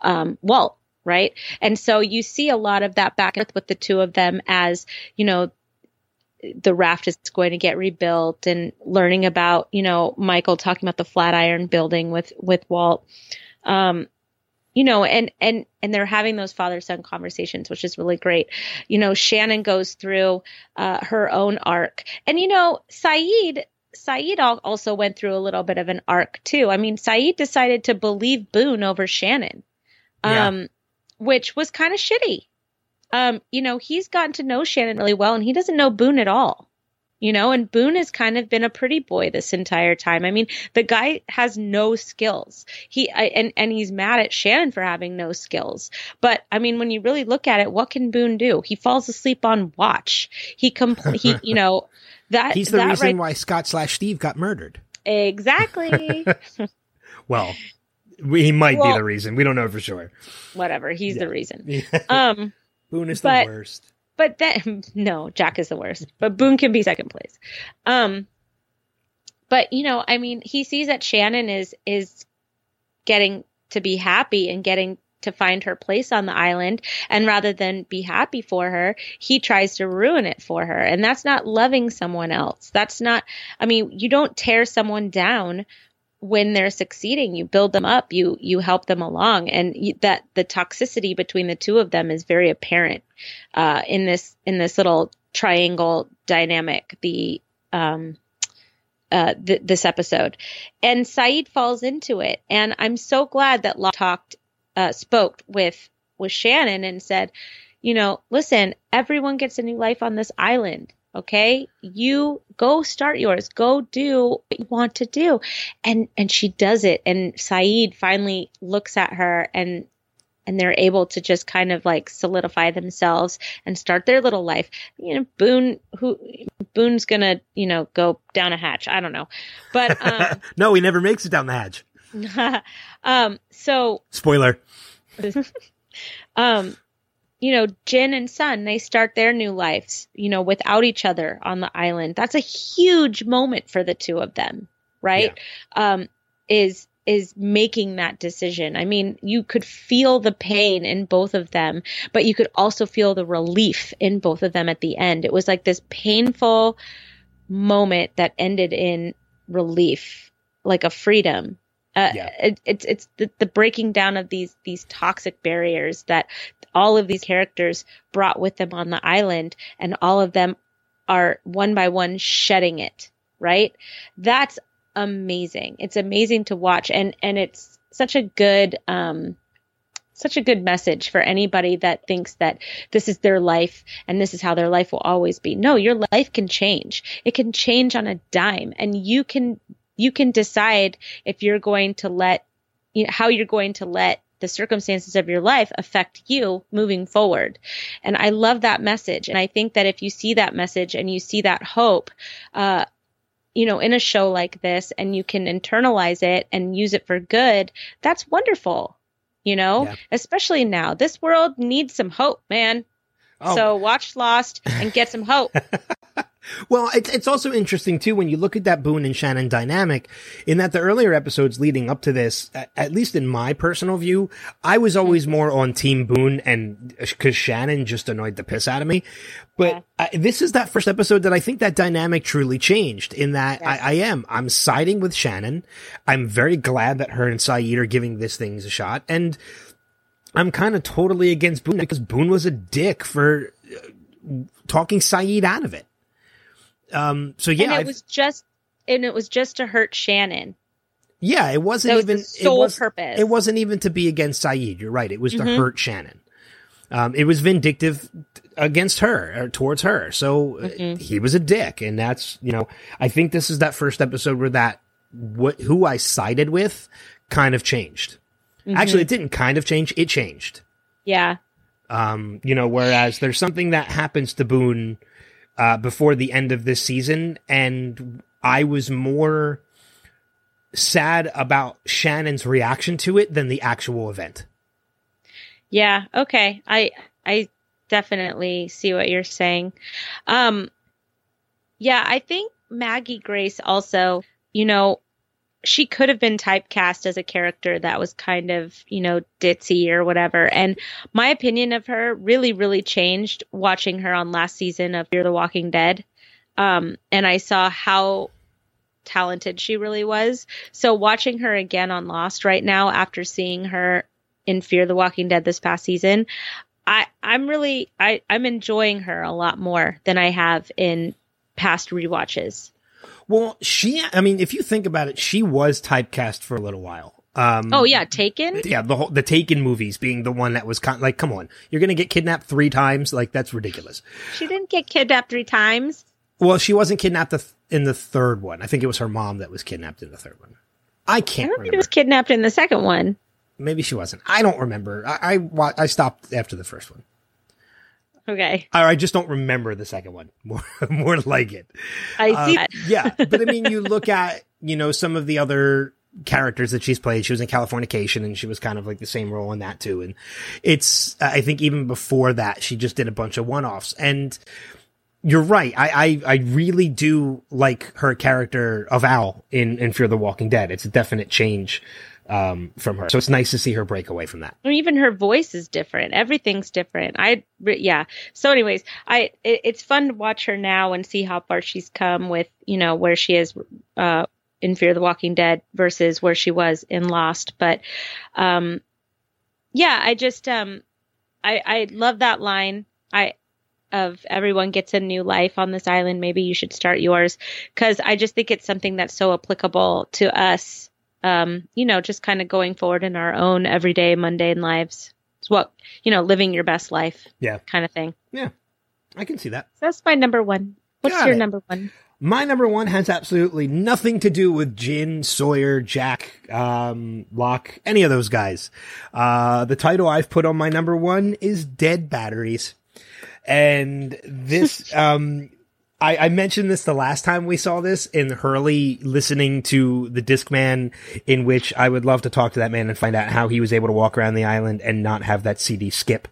um walt right? And so you see a lot of that back and forth with the two of them as you know the raft is going to get rebuilt and learning about you know michael talking about the flatiron building with with walt. Um you know and and and they're having those father son conversations which is really great you know shannon goes through uh her own arc and you know sayid sayid also went through a little bit of an arc too i mean sayid decided to believe boone over shannon Yeah. um which was kind of shitty um, you know, he's gotten to know Shannon really well and he doesn't know Boone at all. You know, and Boone has kind of been a pretty boy this entire time. I mean, the guy has no skills. He I, and and he's mad at Shannon for having no skills. But I mean, when you really look at it, what can Boone do? He falls asleep on watch. He compl- he you know that He's the that reason right- why Scott slash Steve got murdered. exactly. Well, he might be the reason. We don't know for sure. Whatever, he's the reason. Yeah. Um Boone is but- the worst. But then no, Jack is the worst. But Boone can be second place. Um but you know, I mean, he sees that Shannon is is getting to be happy and getting to find her place on the island and rather than be happy for her, he tries to ruin it for her. And that's not loving someone else. That's not I mean, you don't tear someone down when they're succeeding you build them up you you help them along. And you, that the toxicity between the two of them is very apparent uh, in this in this little triangle dynamic the um uh th- this episode. And Sayid falls into it. And I'm so glad that Locke talked uh spoke with with Shannon and said you know listen everyone gets a new life on this island okay you go start yours go do what you want to do and and she does it and Sayid finally looks at her and and they're able to just kind of like solidify themselves and start their little life. You know, Boone, who Boone's gonna, you know, go down a hatch. I don't know, but um, no, he never makes it down the hatch. um, so Spoiler. um, you know, Jin and Sun, they start their new lives, you know, without each other on the island. That's a huge moment for the two of them, right? Um, is is making that decision. I mean, you could feel the pain in both of them, but you could also feel the relief in both of them at the end. It was like this painful moment that ended in relief, like a freedom. Uh, Yeah. it, it's it's the, the breaking down of these these toxic barriers that all of these characters brought with them on the island, and all of them are one by one shedding it. Right? That's amazing. It's amazing to watch, and and it's such a good um such a good message for anybody that thinks that this is their life and this is how their life will always be. No, your life can change. It can change on a dime and you can you can decide if you're going to let you know, how you're going to let the circumstances of your life affect you moving forward. And I love that message. And I think that if you see that message and you see that hope, uh, you know, in a show like this and you can internalize it and use it for good, that's wonderful. You know, Yeah. especially now. This world needs some hope, man. Oh. So watch Lost and get some hope. Well, it's it's also interesting too when you look at that Boone and Shannon dynamic. In that the earlier episodes leading up to this, a- at least in my personal view, I was always more on Team Boone, and because Shannon just annoyed the piss out of me. But I, this is that first episode that I think that dynamic truly changed. In that I, I am I'm siding with Shannon. I'm very glad that her and Sayid are giving this things a shot, and I'm kind of totally against Boone because Boone was a dick for uh, talking Sayid out of it. Um. So yeah, and it I've- was just and it was just to hurt Shannon. yeah, it wasn't was even sole it was, purpose. It wasn't even to be against Sayid. You're right. It was to Mhm. hurt Shannon. Um, it was vindictive against her or towards her. So uh, he was a dick. And that's, you know, I think this is that first episode where that, what, who I sided with kind of changed. Actually, it didn't kind of change. It changed. Yeah. Um, you know, whereas there's something that happens to Boone uh, before the end of this season, and I was more sad about Shannon's reaction to it than the actual event. Yeah. Okay. I I definitely see what you're saying. Um yeah, I think Maggie Grace also, you know, she could have been typecast as a character that was kind of, you know, ditzy or whatever. And my opinion of her really, really changed watching her on last season of Fear the Walking Dead. Um, and I saw how talented she really was. So watching her again on Lost right now after seeing her in Fear the Walking Dead this past season, I I'm really I I'm enjoying her a lot more than I have in past rewatches. Well, she, I mean, if you think about it, she was typecast for a little while. Um, Oh yeah, Taken. yeah, the whole, the Taken movies being the one that was kind like, come on, you're gonna get kidnapped three times, like that's ridiculous. She didn't get kidnapped three times. Well, she wasn't kidnapped in the third one. I think it was her mom that was kidnapped in the third one. I I can't don't think remember. it was kidnapped in the second one. Maybe she wasn't. I don't remember. I I, I stopped after the first one. Okay, I just don't remember the second one. More more like it. I see uh, that. yeah, but I mean, you look at you know some of the other characters that she's played. She was in Californication, and she was kind of like the same role in that too. And it's I think even before that, she just did a bunch of one offs. And you're right. I, I I really do like her character of Al in in Fear the Walking Dead. It's a definite change um, from her. So it's nice to see her break away from that. Even her voice is different. Everything's different. I yeah. So, anyways, I it, it's fun to watch her now and see how far she's come with you know where she is uh, in Fear the Walking Dead versus where she was in Lost. But um, yeah, I just um, I I love that line. I of everyone gets a new life on this island. Maybe you should start yours because I just think it's something that's so applicable to us um, you know, just kind of going forward in our own everyday mundane lives. It's what, you know, living your best life Yeah, kind of thing. yeah, I can see that. So that's my number one. What's Got your it. number one? My number one has absolutely nothing to do with Jin, Sawyer, Jack, um, Locke, any of those guys. Uh, the title I've put on my number one is Dead Batteries. And this, um, I, I mentioned this the last time we saw this in Hurley listening to the Discman, in which I would love to talk to that man and find out how he was able to walk around the island and not have that CD skip.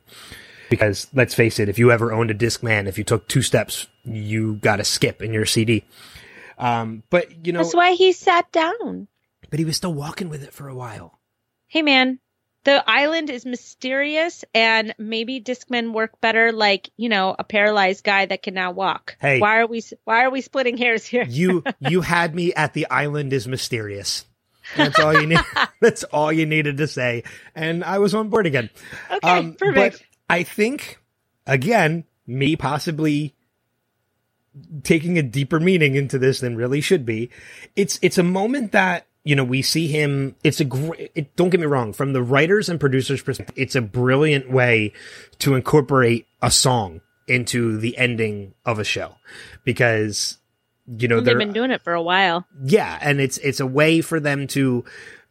Because let's face it, if you ever owned a Discman, if you took two steps, you got a skip in your CD. Um, but you know, That's why he sat down. but he was still walking with it for a while. Hey, man, the island is mysterious and maybe Discmen work better like, you know, a paralyzed guy that can now walk. Hey. Why are we, why are we splitting hairs here? You, you had me at the island is mysterious. That's all you need. That's all you needed to say. And I was on board again. Okay, um, perfect. But I think, again, me possibly taking a deeper meaning into this than really should be. It's, it's a moment that, you know, we see him. It's a great, it, don't get me wrong, from the writers and producers perspective, it's a brilliant way to incorporate a song into the ending of a show because, you know, They've been doing it for a while. yeah, and it's it's a way for them to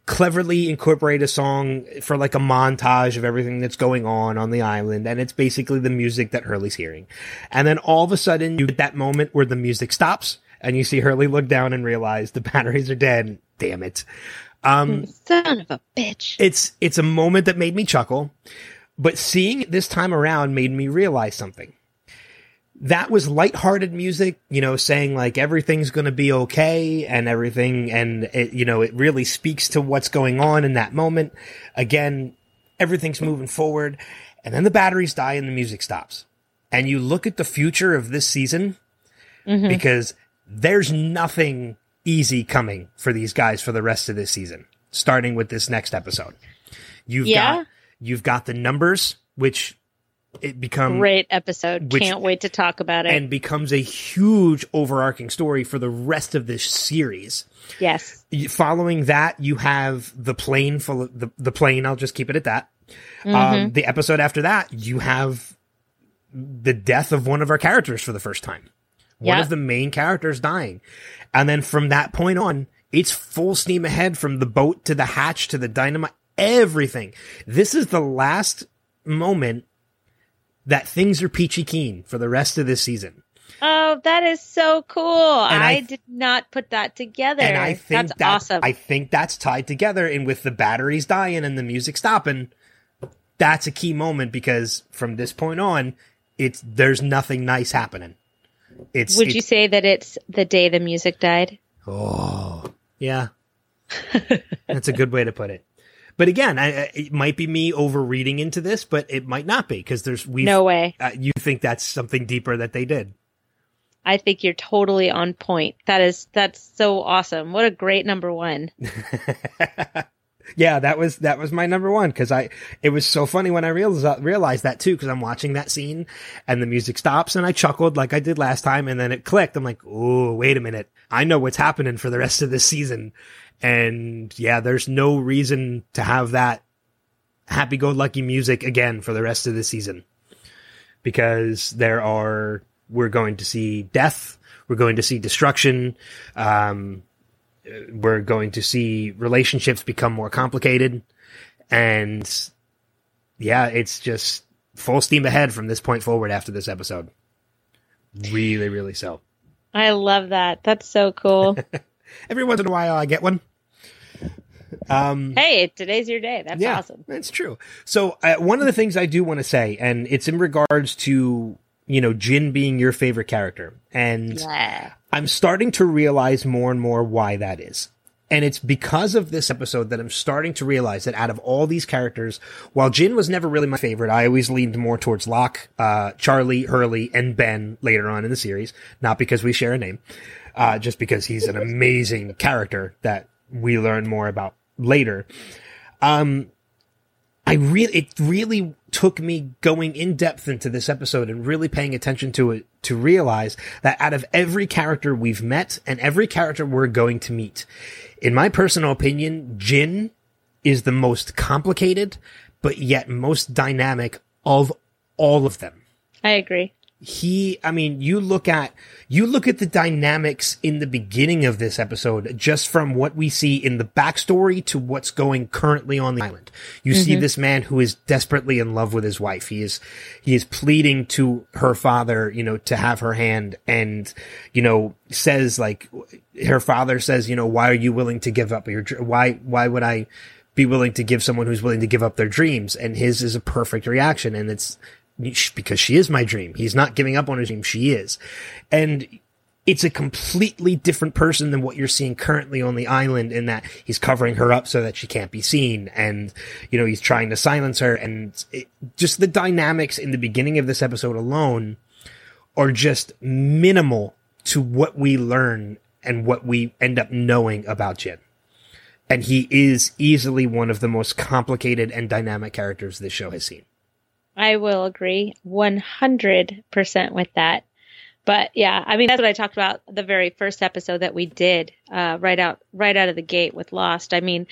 cleverly incorporate a song for like a montage of everything that's going on on the island and it's basically the music that Hurley's hearing. And then all of a sudden you get that moment where the music stops and you see Hurley look down and realize the batteries are dead. Damn it. Um Son of a bitch. it's it's a moment that made me chuckle, but seeing it this time around made me realize something. That was lighthearted music, you know, saying like everything's going to be okay and everything, and it, you know, it really speaks to what's going on in that moment. Again, everything's moving forward, and then the batteries die and the music stops, and you look at the future of this season because there's nothing easy coming for these guys for the rest of this season, starting with this next episode. You've Yeah. got you've got the numbers, which it becomes Great episode. which- Can't wait to talk about it. and becomes a huge overarching story for the rest of this series. yes. Following that, you have the plane full of the, the plane. I'll just keep it at that. Um, the episode after that, you have the death of one of our characters for the first time. One Yep. of the main characters dying. And then from that point on, it's full steam ahead from the boat to the hatch to the dynamite, everything. This is the last moment that things are peachy keen for the rest of this season. Oh, that is so cool. I, I- did not put that together. And I think That's that, awesome. I think that's tied together. And with the batteries dying and the music stopping, that's a key moment because from this point on, it's there's nothing nice happening. It's Would it's, you say that it's the day the music died? Oh, yeah. That's a good way to put it. But again, I, I- it might be me overreading into this, but it might not be because there's we. No way. Uh, you think that's something deeper that they did? I think you're totally on point. That is that's so awesome. What a great number one. Yeah, that was that was my number one because I it was so funny when I realized realized that too because I'm watching that scene and the music stops and I chuckled like I did last time and then it clicked. I'm like, oh wait a minute, I know what's happening for the rest of this season, and yeah, there's no reason to have that happy go lucky music again for the rest of the season because there are we're going to see death, we're going to see destruction, um, we're going to see relationships become more complicated and yeah it's just full steam ahead from this point forward after this episode really really so I love that. That's so cool. every once in a while i get one um hey, today's your day. That's yeah awesome. that's true so uh, one of the things i do want to say and it's in regards to you know jin being your favorite character and Yeah. I'm starting to realize more and more why that is. And it's because of this episode that I'm starting to realize that out of all these characters, while Jin was never really my favorite, I always leaned more towards Locke, uh, Charlie, Hurley, and Ben later on in the series. Not because we share a name, uh, just because he's an amazing character that we learn more about later. Um, I really, it really took me going in depth into this episode and really paying attention to it to realize that out of every character we've met and every character we're going to meet, in my personal opinion, Jin is the most complicated, but yet most dynamic of all of them I agree. He i mean you look at you look at the dynamics in the beginning of this episode just from what we see in the backstory to what's going currently on the island. You see mm-hmm. this man who is desperately in love with his wife. He is he is pleading to her father you know to have her hand and you know says like her father says you know why are you willing to give up your why why would i be willing to give someone who's willing to give up their dreams? And his is a perfect reaction. And it's because she is my dream. He's not giving up on his dream. She is. And it's a completely different person than what you're seeing currently on the island in that he's covering her up so that she can't be seen. And, you know, he's trying to silence her. And it, just the dynamics in the beginning of this episode alone are just minimal to what we learn and what we end up knowing about Jin. And he is easily one of the most complicated and dynamic characters this show has seen. I will agree 100% with that. But yeah, I mean that's what I talked about the very first episode that we did uh, right out right out of the gate with Lost. I mean,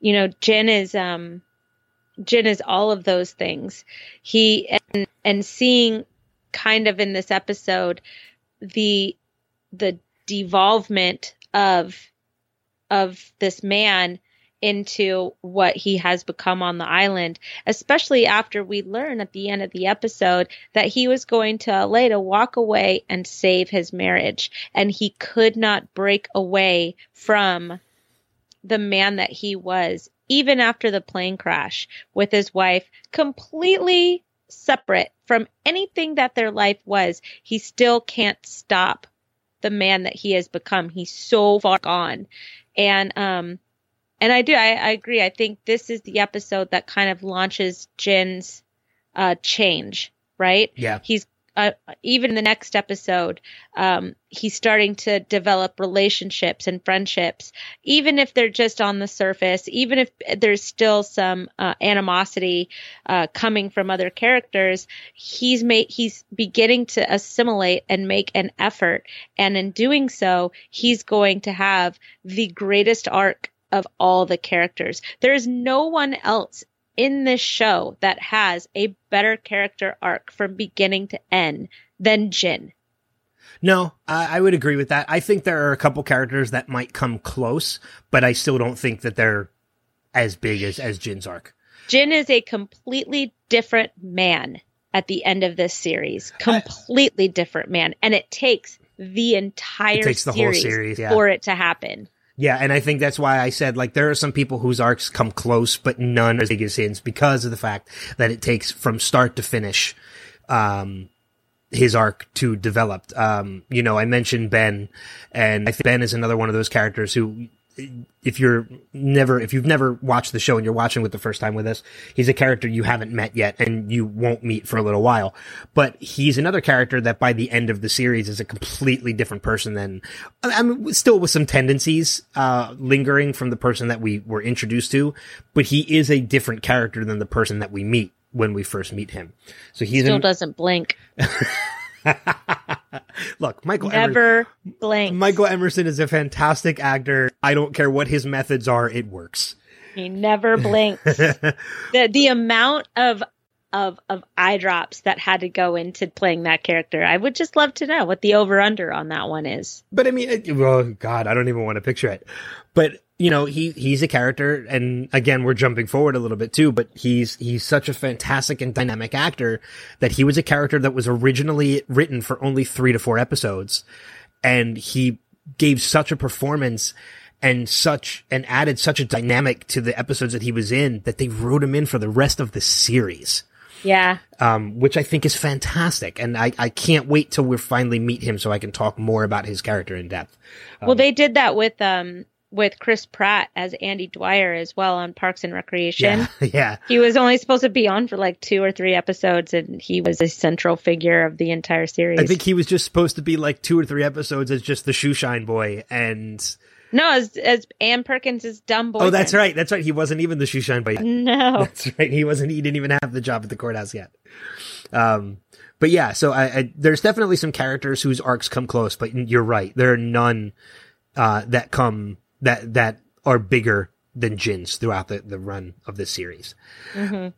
you know, Jin is um Jin is all of those things. He and and seeing kind of in this episode the the devolvement of of this man into what he has become on the island, especially after we learn at the end of the episode that he was going to LA to walk away and save his marriage. And he could not break away from the man that he was, even after the plane crash with his wife, completely separate from anything that their life was. He still can't stop the man that he has become. He's so far gone. And, um, and I do, I, I agree. I think this is the episode that kind of launches Jin's uh, change, right? Yeah. He's uh, even in the next episode, um, he's starting to develop relationships and friendships, even if they're just on the surface, even if there's still some uh, animosity uh, coming from other characters. He's made he's beginning to assimilate and make an effort, and in doing so, he's going to have the greatest arc of all the characters. There is no one else in this show that has a better character arc from beginning to end than Jin. No, I, I would agree with that. I think there are a couple characters that might come close, but I still don't think that they're as big as, as Jin's arc. Jin is a completely different man at the end of this series. Completely different man. And it takes the entire It takes the whole series, series, yeah. for it to happen. Yeah, and I think that's why I said like there are some people whose arcs come close, but none as big as his because of the fact that it takes from start to finish, um, his arc to develop. Um, you know, I mentioned Ben, and I think Ben is another one of those characters who, if you're never, if you've never watched the show and you're watching with the first time with us, he's a character you haven't met yet and you won't meet for a little while. But he's another character that by the end of the series is a completely different person than, I mean, still with some tendencies, uh, lingering from the person that we were introduced to, but he is a different character than the person that we meet when we first meet him. So he Still an- doesn't blink. look, Michael Emerson, Never blink. Michael Emerson is a fantastic actor. I don't care what his methods are, it works. He never blinks. the the amount of of of eye drops that had to go into playing that character. I would just love to know what the over under on that one is. But I mean, it, well, God, I don't even want to picture it. But you know, he he's a character, and again, we're jumping forward a little bit too. But he's he's such a fantastic and dynamic actor that he was a character that was originally written for only three to four episodes, and he gave such a performance and such and added such a dynamic to the episodes that he was in that they wrote him in for the rest of the series Yeah. um, which I think is fantastic. And I, I can't wait till we finally meet him so I can talk more about his character in depth. Well, they did that with um with Chris Pratt as Andy Dwyer as well on Parks and Recreation. Yeah. yeah. He was only supposed to be on for like two or three episodes, and he was a central figure of the entire series. I think he was just supposed to be like two or three episodes as just the shoe shine boy. And no, as as Ann Perkins' dumb boy. oh, that's right. That's right. He wasn't even the shoe shine boy. yet. No, That's right. He wasn't, he didn't even have the job at the courthouse yet. Um, but yeah, so I, I, there's definitely some characters whose arcs come close, but you're right. There are none, uh, that come, that, that are bigger than Jin's throughout the, the run of this series.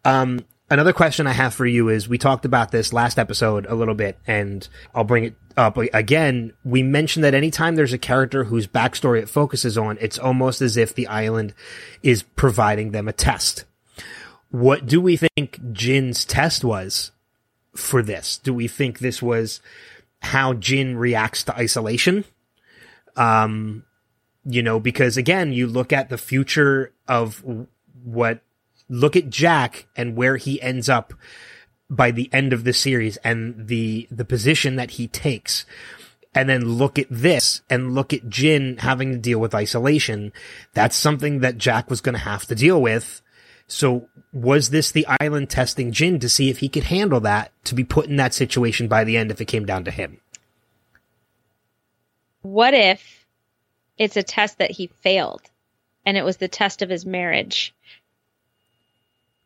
Um, another question I have for you is we talked about this last episode a little bit and I'll bring it up again. We mentioned that anytime there's a character whose backstory it focuses on, it's almost as if the island is providing them a test. What do we think Jin's test was for this? Do we think this was how Jin reacts to isolation? Um, you know, because again, you look at the future of what, look at Jack and where he ends up by the end of the series and the, the position that he takes. And then look at this and look at Jin having to deal with isolation. That's something that Jack was going to have to deal with. So was this the island testing Jin to see if he could handle that to be put in that situation by the end if it came down to him? what if it's a test that he failed and it was the test of his marriage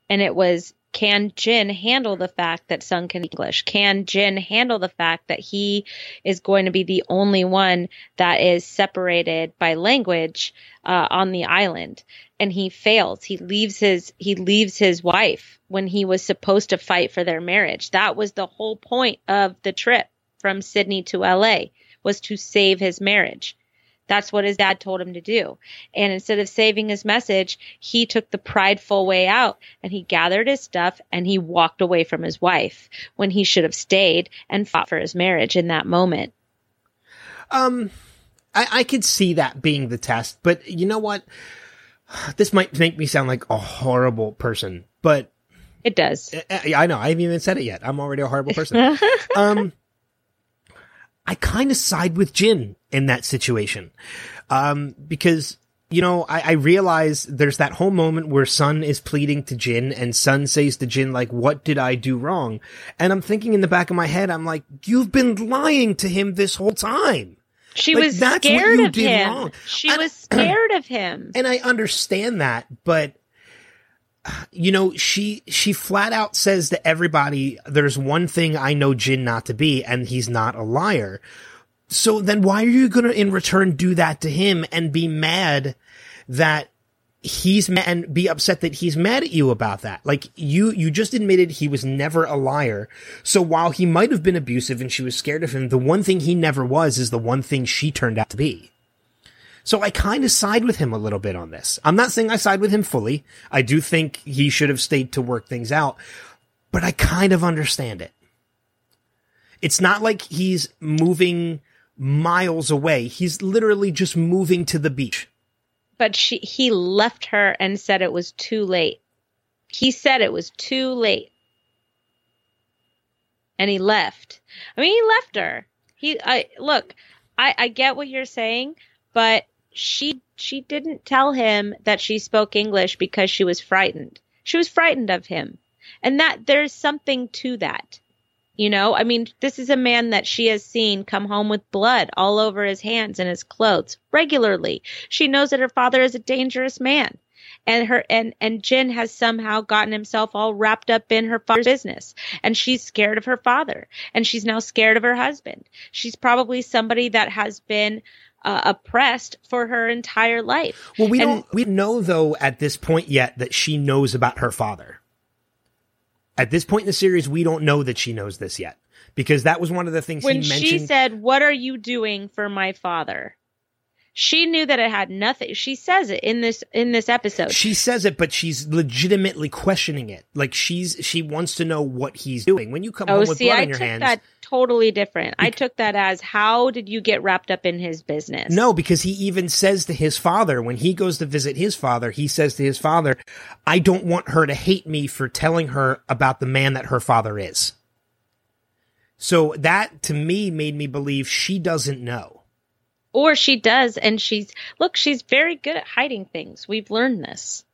and it was can Jin handle the fact that Sun can English? Can Jin handle the fact that he is going to be the only one that is separated by language uh, on the island? And he fails. He leaves his he leaves his wife when he was supposed to fight for their marriage. That was the whole point of the trip from Sydney to LA was to save his marriage. That's what his dad told him to do. And instead of saving his message, he took the prideful way out and he gathered his stuff and he walked away from his wife when he should have stayed and fought for his marriage in that moment. Um, I, I could see that being the test, but you know what? This might make me sound like a horrible person, but It does. I, I know I haven't even said it yet. I'm already a horrible person. um, I kind of side with Jin in that situation, um, because you know I, I realize there's that whole moment where Sun is pleading to Jin, and Sun says to Jin like, "What did I do wrong?" And I'm thinking in the back of my head, I'm like, "You've been lying to him this whole time." She Like, was scared you of did him. wrong. She I- was scared of him. and I understand that, but you know, she she flat out says to everybody, "There's one thing I know Jin not to be, and he's not a liar." So then, why are you gonna, in return, do that to him and be mad that he's ma- and be upset that he's mad at you about that. Like you, you just admitted he was never a liar. So while he might have been abusive and she was scared of him, the one thing he never was is the one thing she turned out to be. So I kind of side with him a little bit on this. I'm not saying I side with him fully. I do think he should have stayed to work things out, but I kind of understand it. It's not like he's moving miles away. He's literally just moving to the beach. But she he left her and said it was too late. He said it was too late. And he left. I mean, he left her. He I look, I I get what you're saying, but she she didn't tell him that she spoke English because she was frightened. She was frightened of him. And that there's something to that. You know, I mean, this is a man that she has seen come home with blood all over his hands and his clothes regularly. She knows that her father is a dangerous man. And her and and Jin has somehow gotten himself all wrapped up in her father's business, and she's scared of her father, and she's now scared of her husband. She's probably somebody that has been uh, oppressed for her entire life. Well, we And- don't we know though at this point yet that she knows about her father. At this point in the series, we don't know that she knows this yet because that was one of the things when he she said, "What are you doing for my father?" She knew that it had nothing. She says it in this in this episode. she says it, but she's legitimately questioning it. Like she's she wants to know what he's doing. When you come oh, home with see, blood I on your hands, that totally different. I took that as how did you get wrapped up in his business? No, because he even says to his father, when he goes to visit his father, he says to his father, I don't want her to hate me for telling her about the man that her father is. So that to me made me believe she doesn't know. or she does, and she's look. She's very good at hiding things. We've learned this.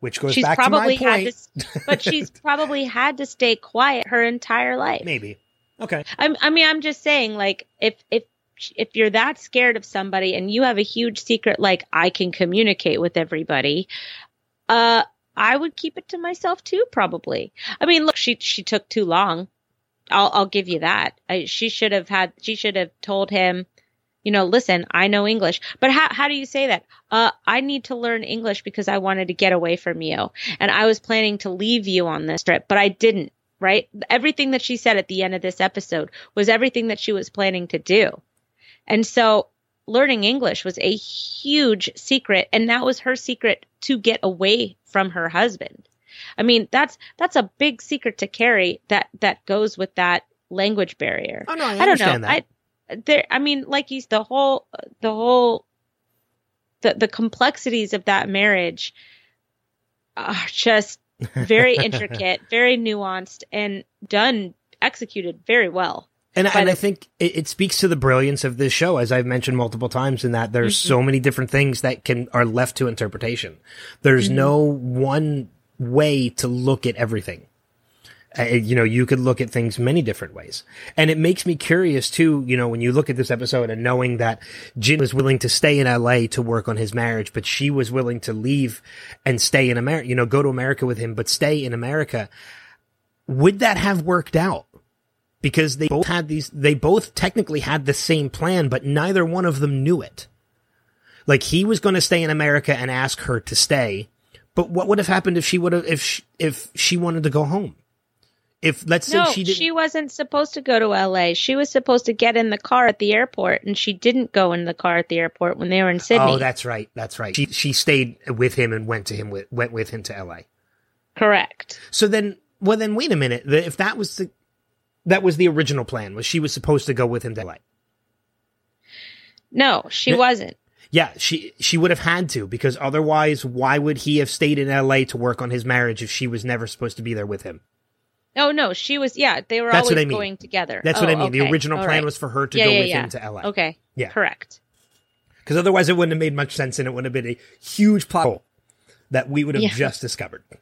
Which goes she's back probably to my had point. to, but she's probably had to stay quiet her entire life. Maybe. Okay. I'm, I mean, I'm just saying, like, if if if you're that scared of somebody and you have a huge secret, like I can communicate with everybody, uh, I would keep it to myself too, probably. I mean, look, she she took too long. I'll I'll give you that. I, she should have had. She should have told him. You know, listen, I know English, but how how do you say that? Uh, I need to learn English because I wanted to get away from you, and I was planning to leave you on this trip, but I didn't. Right? Everything that she said at the end of this episode was everything that she was planning to do. And so learning English was a huge secret and that was her secret to get away from her husband. I mean, that's that's a big secret to carry that that goes with that language barrier. Oh no, I, I don't know. understand that. I there I mean, like he's the whole the whole the the complexities of that marriage are just very intricate, very nuanced and done executed very well. And, and I think it, it speaks to the brilliance of this show, as I've mentioned multiple times, in that there's Mm-hmm. so many different things that can are left to interpretation. There's Mm-hmm. no one way to look at everything. You know, you could look at things many different ways, and it makes me curious too. You know, when you look at this episode and knowing that Jin was willing to stay in L.A. to work on his marriage, but she was willing to leave and stay in America. You know, go to America with him, but stay in America. Would that have worked out? because they both had these they both technically had the same plan but neither one of them knew it like he was going to stay in america and ask her to stay but what would have happened if she would have if she, if she wanted to go home if let's say No, she didn't she wasn't supposed to go to LA. She was supposed to get in the car at the airport, and she didn't go in the car at the airport when they were in oh, Sydney. oh that's right that's right she she stayed with him and went to him with went with him to la correct. so then well then wait a minute if that was the that was the original plan was she was supposed to go with him to la No, she Yeah. wasn't. Yeah, she she would have had to because otherwise, why would he have stayed in L.A. to work on his marriage if she was never supposed to be there with him? Oh no, she was. Yeah, they were That's always what I mean. going together. That's what Oh, I mean. The original plan right. was for her to Yeah, go yeah, with yeah. him to L.A. Okay. Yeah. Correct. because otherwise it wouldn't have made much sense, and it would have been a huge plot hole that we would have just discovered.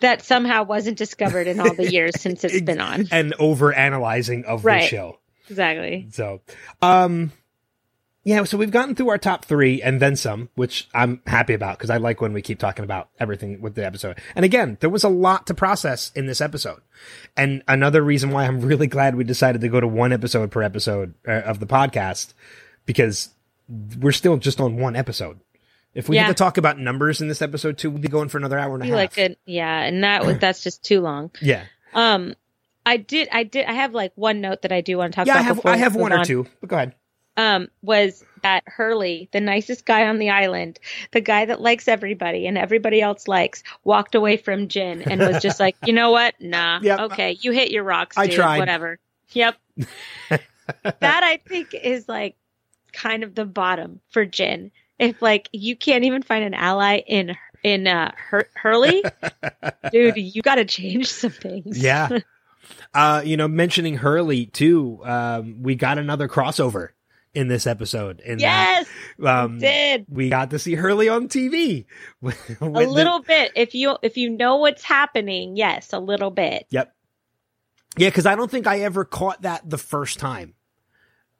That somehow wasn't discovered in all the years since it's been on. and over analyzing of the show. Exactly. So, um, yeah, so we've gotten through our top three and then some, which I'm happy about because I like when we keep talking about everything with the episode. And again, there was a lot to process in this episode. And another reason why I'm really glad we decided to go to one episode per episode uh, of the podcast because we're still just on one episode. If we Yeah. had to talk about numbers in this episode too, we'd be going for another hour and a half. like a, yeah, and that was that's just too long. yeah, Um, I did, I did, I have like one note that I do want to talk yeah. I about. have before I have move one or two, but go ahead. Um, was that Hurley, the nicest guy on the island, the guy that likes everybody and everybody else likes, walked away from Jin and was just like, you know what? Nah. Yep. Okay. You hit your rocks. I dude. tried. Whatever. Yep. that I think is like kind of the bottom for Jin. If like you can't even find an ally in in uh Hur- Hurley, dude, you got to change some things. Yeah. uh, you know, mentioning Hurley too, um, we got another crossover in this episode. In Yes, that, um, did. we got to see Hurley on TV. A the- little bit. If you if you know what's happening, yes, a little bit. Yep. Yeah, because I don't think I ever caught that the first time.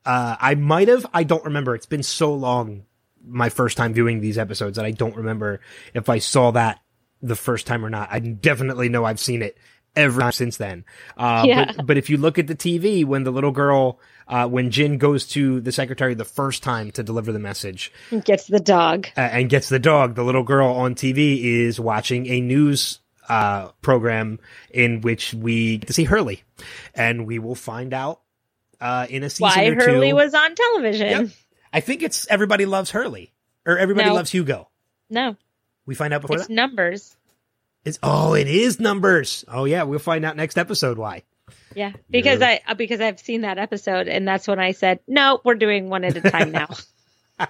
Uh, I might have. I don't remember. It's been so long, my first time viewing these episodes, that I don't remember if I saw that the first time or not. I definitely know I've seen it every time since then. Uh, Yeah. but, but if you look at the TV, when the little girl, uh, when Jin goes to the secretary the first time to deliver the message, And Gets the dog. uh, and gets the dog. The little girl on TV is watching a news uh, program in which we get to see Hurley, and we will find out uh, in a season Why Hurley was on television? Yep. I think it's everybody loves Hurley or everybody No. loves Hugo. No, We find out before it's that. numbers. It's oh, it is numbers. Oh yeah, we'll find out next episode why. Yeah, because I uh, because I've seen that episode, and that's when I said, no, we're doing one at a time now.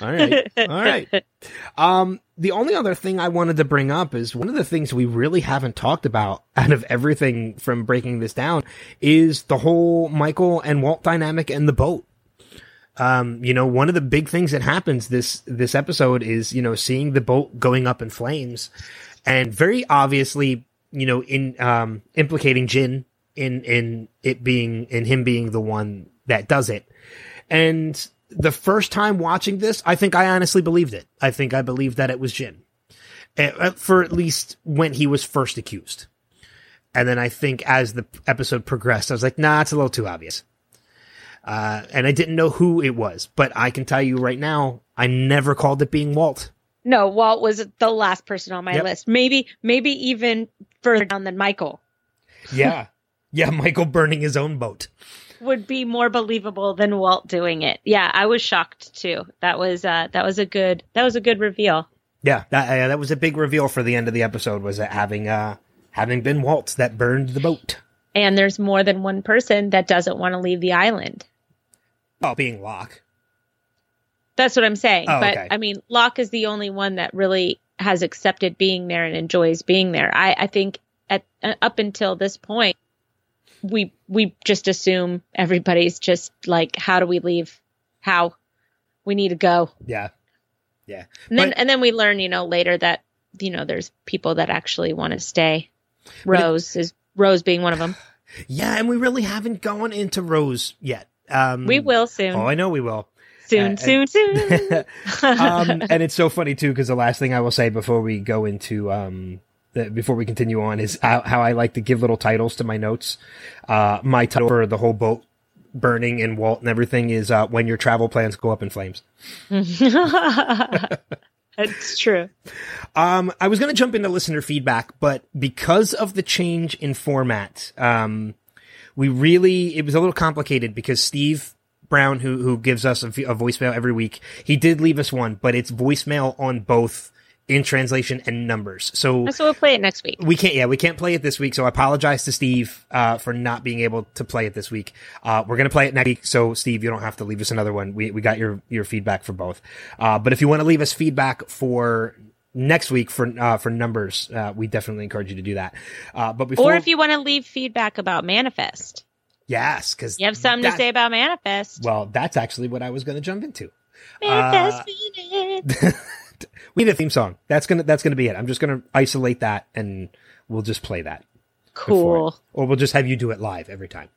All right. All right. Um, the only other thing I wanted to bring up is one of the things we really haven't talked about out of everything from breaking this down is the whole Michael and Walt dynamic and the boat. Um, you know, one of the big things that happens this, this episode is, you know, seeing the boat going up in flames and very obviously, you know, in, um, implicating Jin in, in it being, in him being the one that does it. And the first time watching this, I think I honestly believed it. I think I believed that it was Jin. Uh, For at least when he was first accused. And then I think as the episode progressed, I was like, nah, it's a little too obvious. Uh, and I didn't know who it was, but I can tell you right now, I never called it being Walt. No, Walt was the last person on my Yep. list. Maybe maybe even further down than Michael Yeah. yeah, Michael burning his own boat. would be more believable than Walt doing it. Yeah, I was shocked too. That was uh that was a good that was a good reveal. Yeah, that, uh, that was a big reveal for the end of the episode was that having, uh, having been Walt that burned the boat. And there's more than one person that doesn't want to leave the island. Oh, being Locke. That's what I'm saying. Oh, but okay. I mean, Locke is the only one that really has accepted being there and enjoys being there. I, I think at uh, up until this point, we we just assume everybody's just like, how do we leave? How we need to go, Yeah. Yeah. and then and then we learn, you know, later that you know there's people that actually want to stay. Rose is Rose being one of them. Yeah, and we really haven't gone into Rose yet. Um, We will soon, Oh, I know we will. Soon, uh, soon, soon. um, and it's so funny too because the last thing I will say before we go into um, the, before we continue on is how, how I like to give little titles to my notes. Uh, my title for the whole boat burning and Walt and everything is uh, when your travel plans go up in flames. It's true. Um, I was going to jump into listener feedback, but because of the change in format, um, we really, it was a little complicated because Steve Brown, who, who gives us a, a voicemail every week, he did leave us one, but it's voicemail on both in translation and numbers. So So we'll play it next week. we can't, yeah, we can't play it this week. So I apologize to Steve, uh, for not being able to play it this week. Uh, we're going to play it next week. So Steve, you don't have to leave us another one. We, we got your, your feedback for both. Uh, but if you want to leave us feedback for next week for, uh, for numbers, uh, we definitely encourage you to do that. Uh, but before, Or if you want to leave feedback about Manifest, yes, cause you have something to say about Manifest. Well, that's actually what I was going to jump into. Manifest uh. We need a theme song. That's gonna, that's gonna be it. I'm just gonna isolate that and we'll just play that. Cool. Or we'll just have you do it live every time.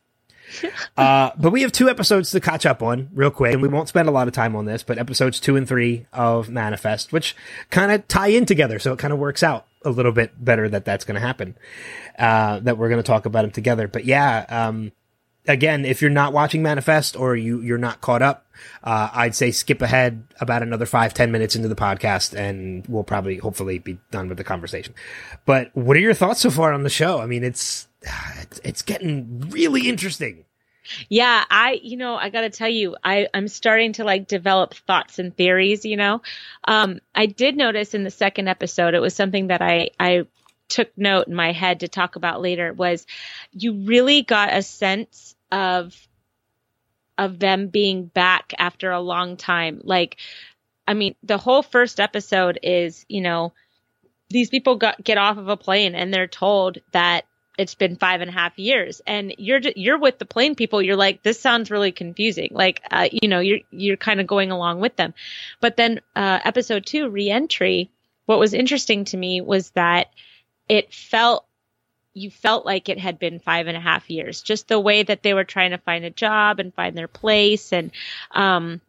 uh, but we have two episodes to catch up on real quick, and we won't spend a lot of time on this, but episodes two and three of Manifest, which kind of tie in together. So it kind of works out a little bit better that that's going to happen. Uh, that we're going to talk about them together. But yeah, um, again, if you're not watching Manifest or you you're not caught up, uh, I'd say skip ahead about another five ten minutes into the podcast, and we'll probably hopefully be done with the conversation. But what are your thoughts so far on the show? I mean, it's it's, it's getting really interesting. Yeah, I, you know, I got to tell you, I, I'm starting to like develop thoughts and theories, you know. Um, I did notice in the second episode, it was something that I, I took note in my head to talk about later was you really got a sense of, of them being back after a long time. Like, I mean, the whole first episode is, you know, these people got, get off of a plane and they're told that it's been five and a half years and you're you're with the plane people. You're like this sounds really confusing. Like uh, you know you're you're kind of going along with them. But then uh, episode two reentry what was interesting to me was that it felt you felt like it had been five and a half years just the way that they were trying to find a job and find their place and um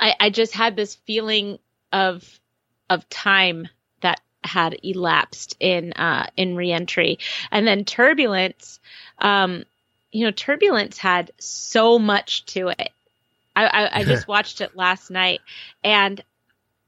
i i just had this feeling of of time that had elapsed in uh, in reentry, and then turbulence. Um, you know, turbulence had so much to it. I, I, I just watched it last night, and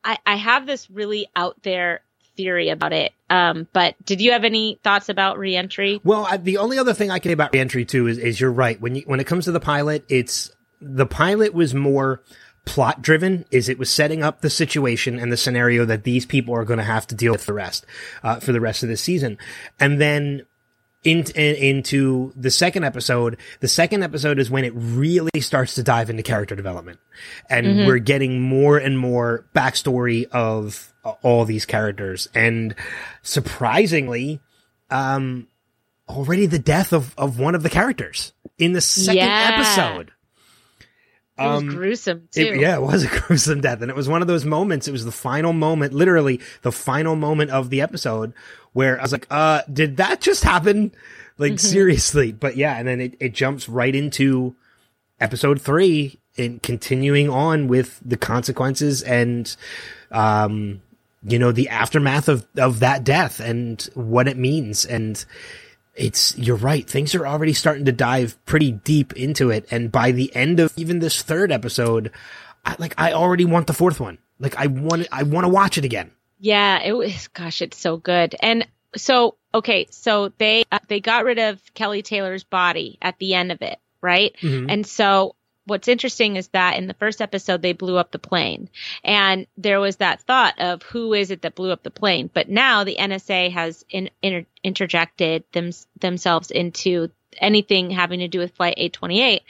I, I have this really out there theory about it. Um, but did you have any thoughts about reentry? Well, I, the only other thing I can say about reentry too is, is you're right. When you, when it comes to the pilot, it's the pilot was more plot driven is it was setting up the situation and the scenario that these people are going to have to deal with the rest uh, for the rest of the season and then in, in, into the second episode the second episode is when it really starts to dive into character development and mm-hmm. we're getting more and more backstory of uh, all these characters and surprisingly um already the death of of one of the characters in the second yeah. episode it was um, gruesome too. It, yeah, it was a gruesome death, and it was one of those moments. It was the final moment, literally the final moment of the episode, where I was like, "Uh, did that just happen?" Like mm-hmm. seriously. But yeah, and then it, it jumps right into episode three and continuing on with the consequences and, um, you know, the aftermath of of that death and what it means and it's you're right things are already starting to dive pretty deep into it and by the end of even this third episode I, like i already want the fourth one like i want i want to watch it again yeah it was gosh it's so good. And so okay so they uh, they got rid of kelly taylor's body at the end of it right? Mm-hmm. and so what's interesting is that in the first episode they blew up the plane. And there was that thought of who is it that blew up the plane? But now the nsa has in, inter, interjected them, themselves into anything having to do with flight 828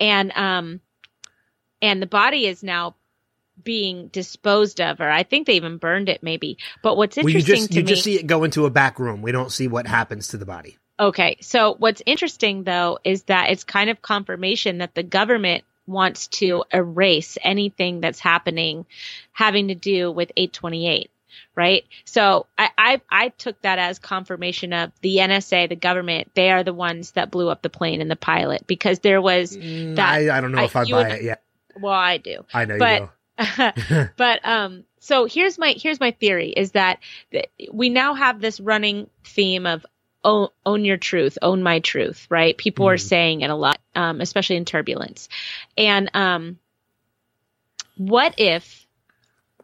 and um and the body is now being disposed of or i think they even burned it maybe. But what's interesting well, you just, to you me, just see it go into a back room. We don't see what happens to the body. Okay. So what's interesting though is that it's kind of confirmation that the government wants to erase anything that's happening having to do with 828 right? So I, I, I took that as confirmation of the nsa the government they are the ones that blew up the plane and the pilot because there was mm, that i, I don't know I, if i buy it yet. Well i do. I know but but um so here's my here's my theory is that we now have this running theme of own, own your truth, own my truth, right? People mm. are saying it a lot, um, especially in turbulence. And um, what if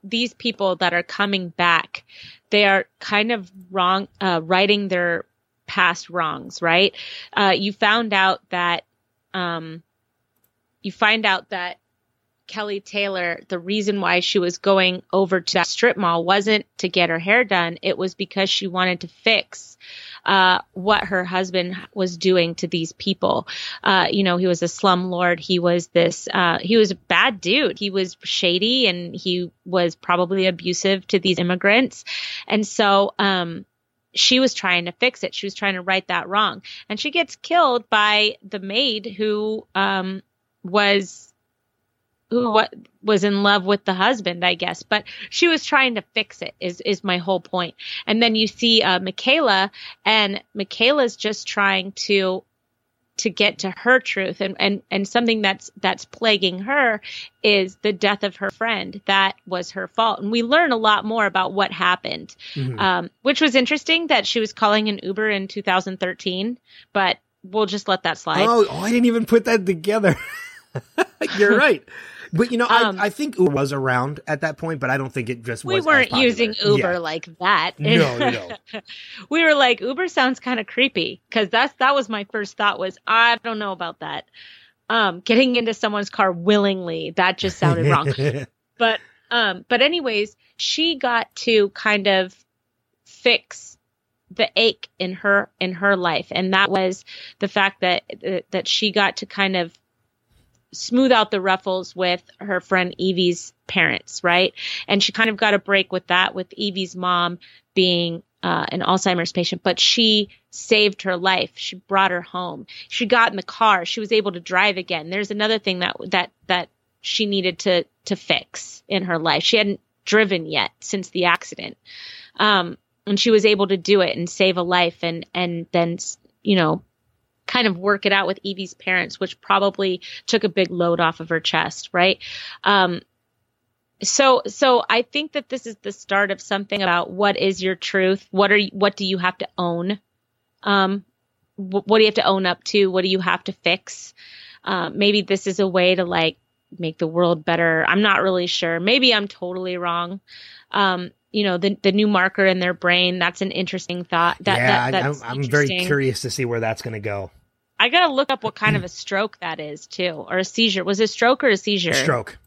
these people that are coming back, they are kind of wrong, uh, righting their past wrongs, right? Uh, you found out that, um, you find out that Kelly Taylor, the reason why she was going over to that strip mall wasn't to get her hair done. It was because she wanted to fix uh, what her husband was doing to these people. Uh, you know, he was a slumlord. He was this, uh, he was a bad dude. He was shady and he was probably abusive to these immigrants. And so, um, she was trying to fix it. She was trying to right that wrong. And she gets killed by the maid who, um, was who was in love with the husband, I guess, but she was trying to fix it is, is my whole point. And then you see, uh, Michaela and Michaela's just trying to, to get to her truth and, and, and something that's, that's plaguing her is the death of her friend. That was her fault. And we learn a lot more about what happened, mm-hmm. um, which was interesting that she was calling an Uber in 2013, but we'll just let that slide. Oh, oh, I didn't even put that together. You're right. But you know, Um, I, I think Uber was around at that point, but I don't think it just we weren't using Uber Yeah. like that. No, no, no. we were like, Uber sounds kind of creepy because that's that was my first thought was I don't know about that. Um, getting into someone's car willingly that just sounded wrong. But um, but anyways, she got to kind of fix the ache in her in her life, and that was the fact that that she got to kind of smooth out the ruffles with her friend Evie's parents, right? And she kind of got a break with that, with Evie's mom being uh, an Alzheimer's patient, but she saved her life. She brought her home. She got in the car. She was able to drive again. There's another thing that that that she needed to to fix in her life. She hadn't driven yet since the accident, um, and she was able to do it and save a life, and and then you know kind of work it out with Evie's parents, which probably took a big load off of her chest, right? Um, so, so I think that this is the start of something about what is your truth? What are you, what do you have to own? Um, wh- what do you have to own up to? What do you have to fix? Uh, maybe this is a way to like make the world better. I'm not really sure. Maybe I'm totally wrong. Um, you know, the the new marker in their brain. That's an interesting thought. That, yeah, that, I'm, I'm very curious to see where that's going to go. I gotta look up what kind of a stroke that is too, or a seizure. Was it a stroke or a seizure? Stroke.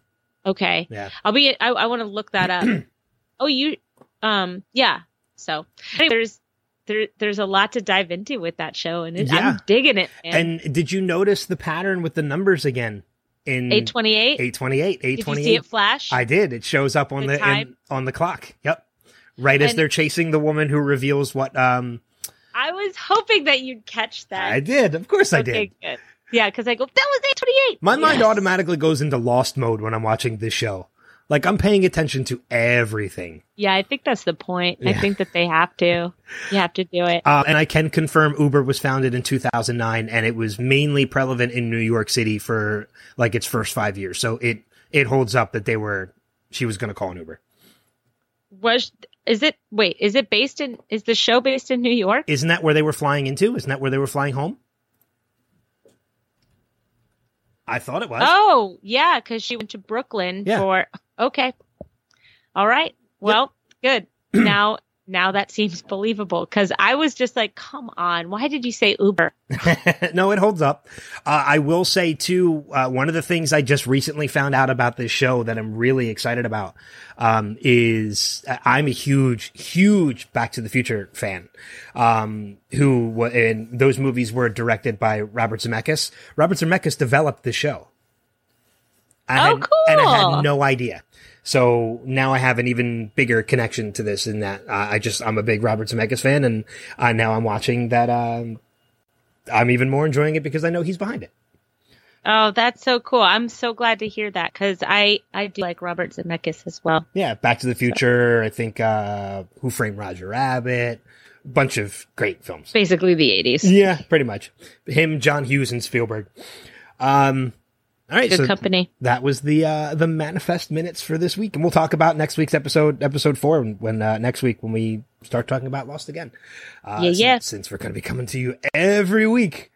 Okay. Yeah. I'll be. I, I want to look that up. oh, you. Um. Yeah. So anyway, there's there there's a lot to dive into with that show, and it, Yeah. I'm digging it. Man. And did you notice the pattern with the numbers again? In eight twenty eight. 828, Did you 828. see it flash? I did. It shows up on The the, in, on the clock. Yep. Right as they're chasing the woman who reveals what um I was hoping that you'd catch that. I did. Of course I did. good. Yeah, because I go that was eight twenty eight. My mind automatically goes into lost mode when I'm watching this show. Like I'm paying attention to everything. Yeah, I think that's the point. I think that they have to. You have to do it. Uh, and I can confirm Uber was founded in 2009 and it was mainly prevalent in New York City for like its first 5 years. So it it holds up that they were she was going to call an Uber. Was is it? Wait, is it based in? Is the show based in New York? Isn't that where they were flying into? Isn't that where they were flying home? I thought it was. Oh, yeah, because she went to Brooklyn Yeah. for. Okay, all right. Well, good. now, now that seems believable because I was just like, "Come on, why did you say Uber?" no, it holds up. Uh, I will say too, uh, one of the things I just recently found out about this show that I'm really excited about, um, is uh, I'm a huge, huge Back to the Future fan, um, who, and those movies were directed by Robert Zemeckis. Robert Zemeckis developed the show. I Oh, had, And I had no idea. So now I have an even bigger connection to this in that uh, I just, I'm a big Robert Zemeckis fan and uh, now I'm watching that, um, I'm even more enjoying it because I know he's behind it. Oh, that's so cool! I'm so glad to hear that because I I do like Robert Zemeckis as well. Yeah, Back to the Future. I think uh, Who Framed Roger Rabbit. Bunch of great films. Basically, the '80s. Yeah, pretty much. Him, John Hughes, and Spielberg. Um, all right, Good so company. that was the uh, the manifest minutes for this week, and we'll talk about next week's episode, episode four, when, when uh, next week when we start talking about Lost again. Uh, Yeah, since, yeah. Since we're going to be coming to you every week,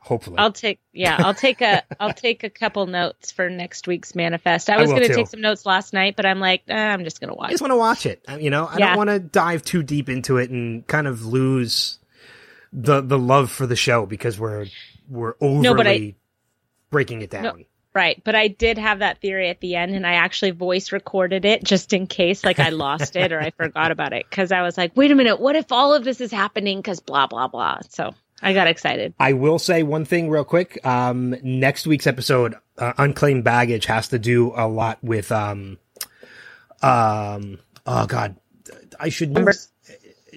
hopefully. I'll take yeah, I'll take a I'll take a couple notes for next week's manifest. I was going to take some notes last night, but I'm like, eh, I'm just going to watch. I just want to watch it. You know, I Yeah. don't want to dive too deep into it and kind of lose the the love for the show because we're we're overly but I- breaking it down. Right, but I did have that theory at the end, and I actually voice recorded it just in case, like I lost it or I forgot about it, because I was like, "Wait a minute, what if all of this is happening?" Because blah blah blah. So I got excited. I will say one thing real quick. Um, next week's episode, uh, unclaimed baggage, has to do a lot with um, um. Oh God, I should know.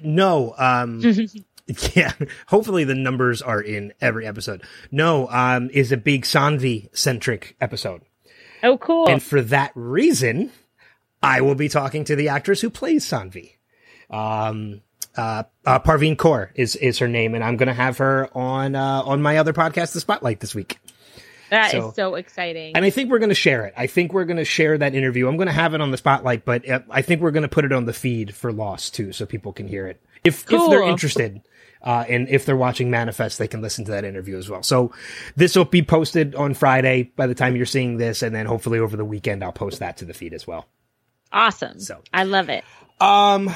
No. Um. yeah. Hopefully the numbers are in every episode. No. Um. Is a big Saanvi centric episode. Oh, cool. And for that reason, I will be talking to the actress who plays Saanvi. Um, uh, uh, Parveen Kaur is, is her name, and I'm going to have her on, uh, on my other podcast, The Spotlight this week. That is so exciting. And I think we're going to share it. I think we're going to share that interview. I'm going to have it on the spotlight, but uh, I think we're going to put it on the feed for Lost too, so people can hear it. If, if they're interested. Uh, and if they're watching Manifest, they can listen to that interview as well. So this will be posted on Friday by the time you're seeing this. And then hopefully over the weekend, I'll post that to the feed as well. awesome. So- I love it. Um,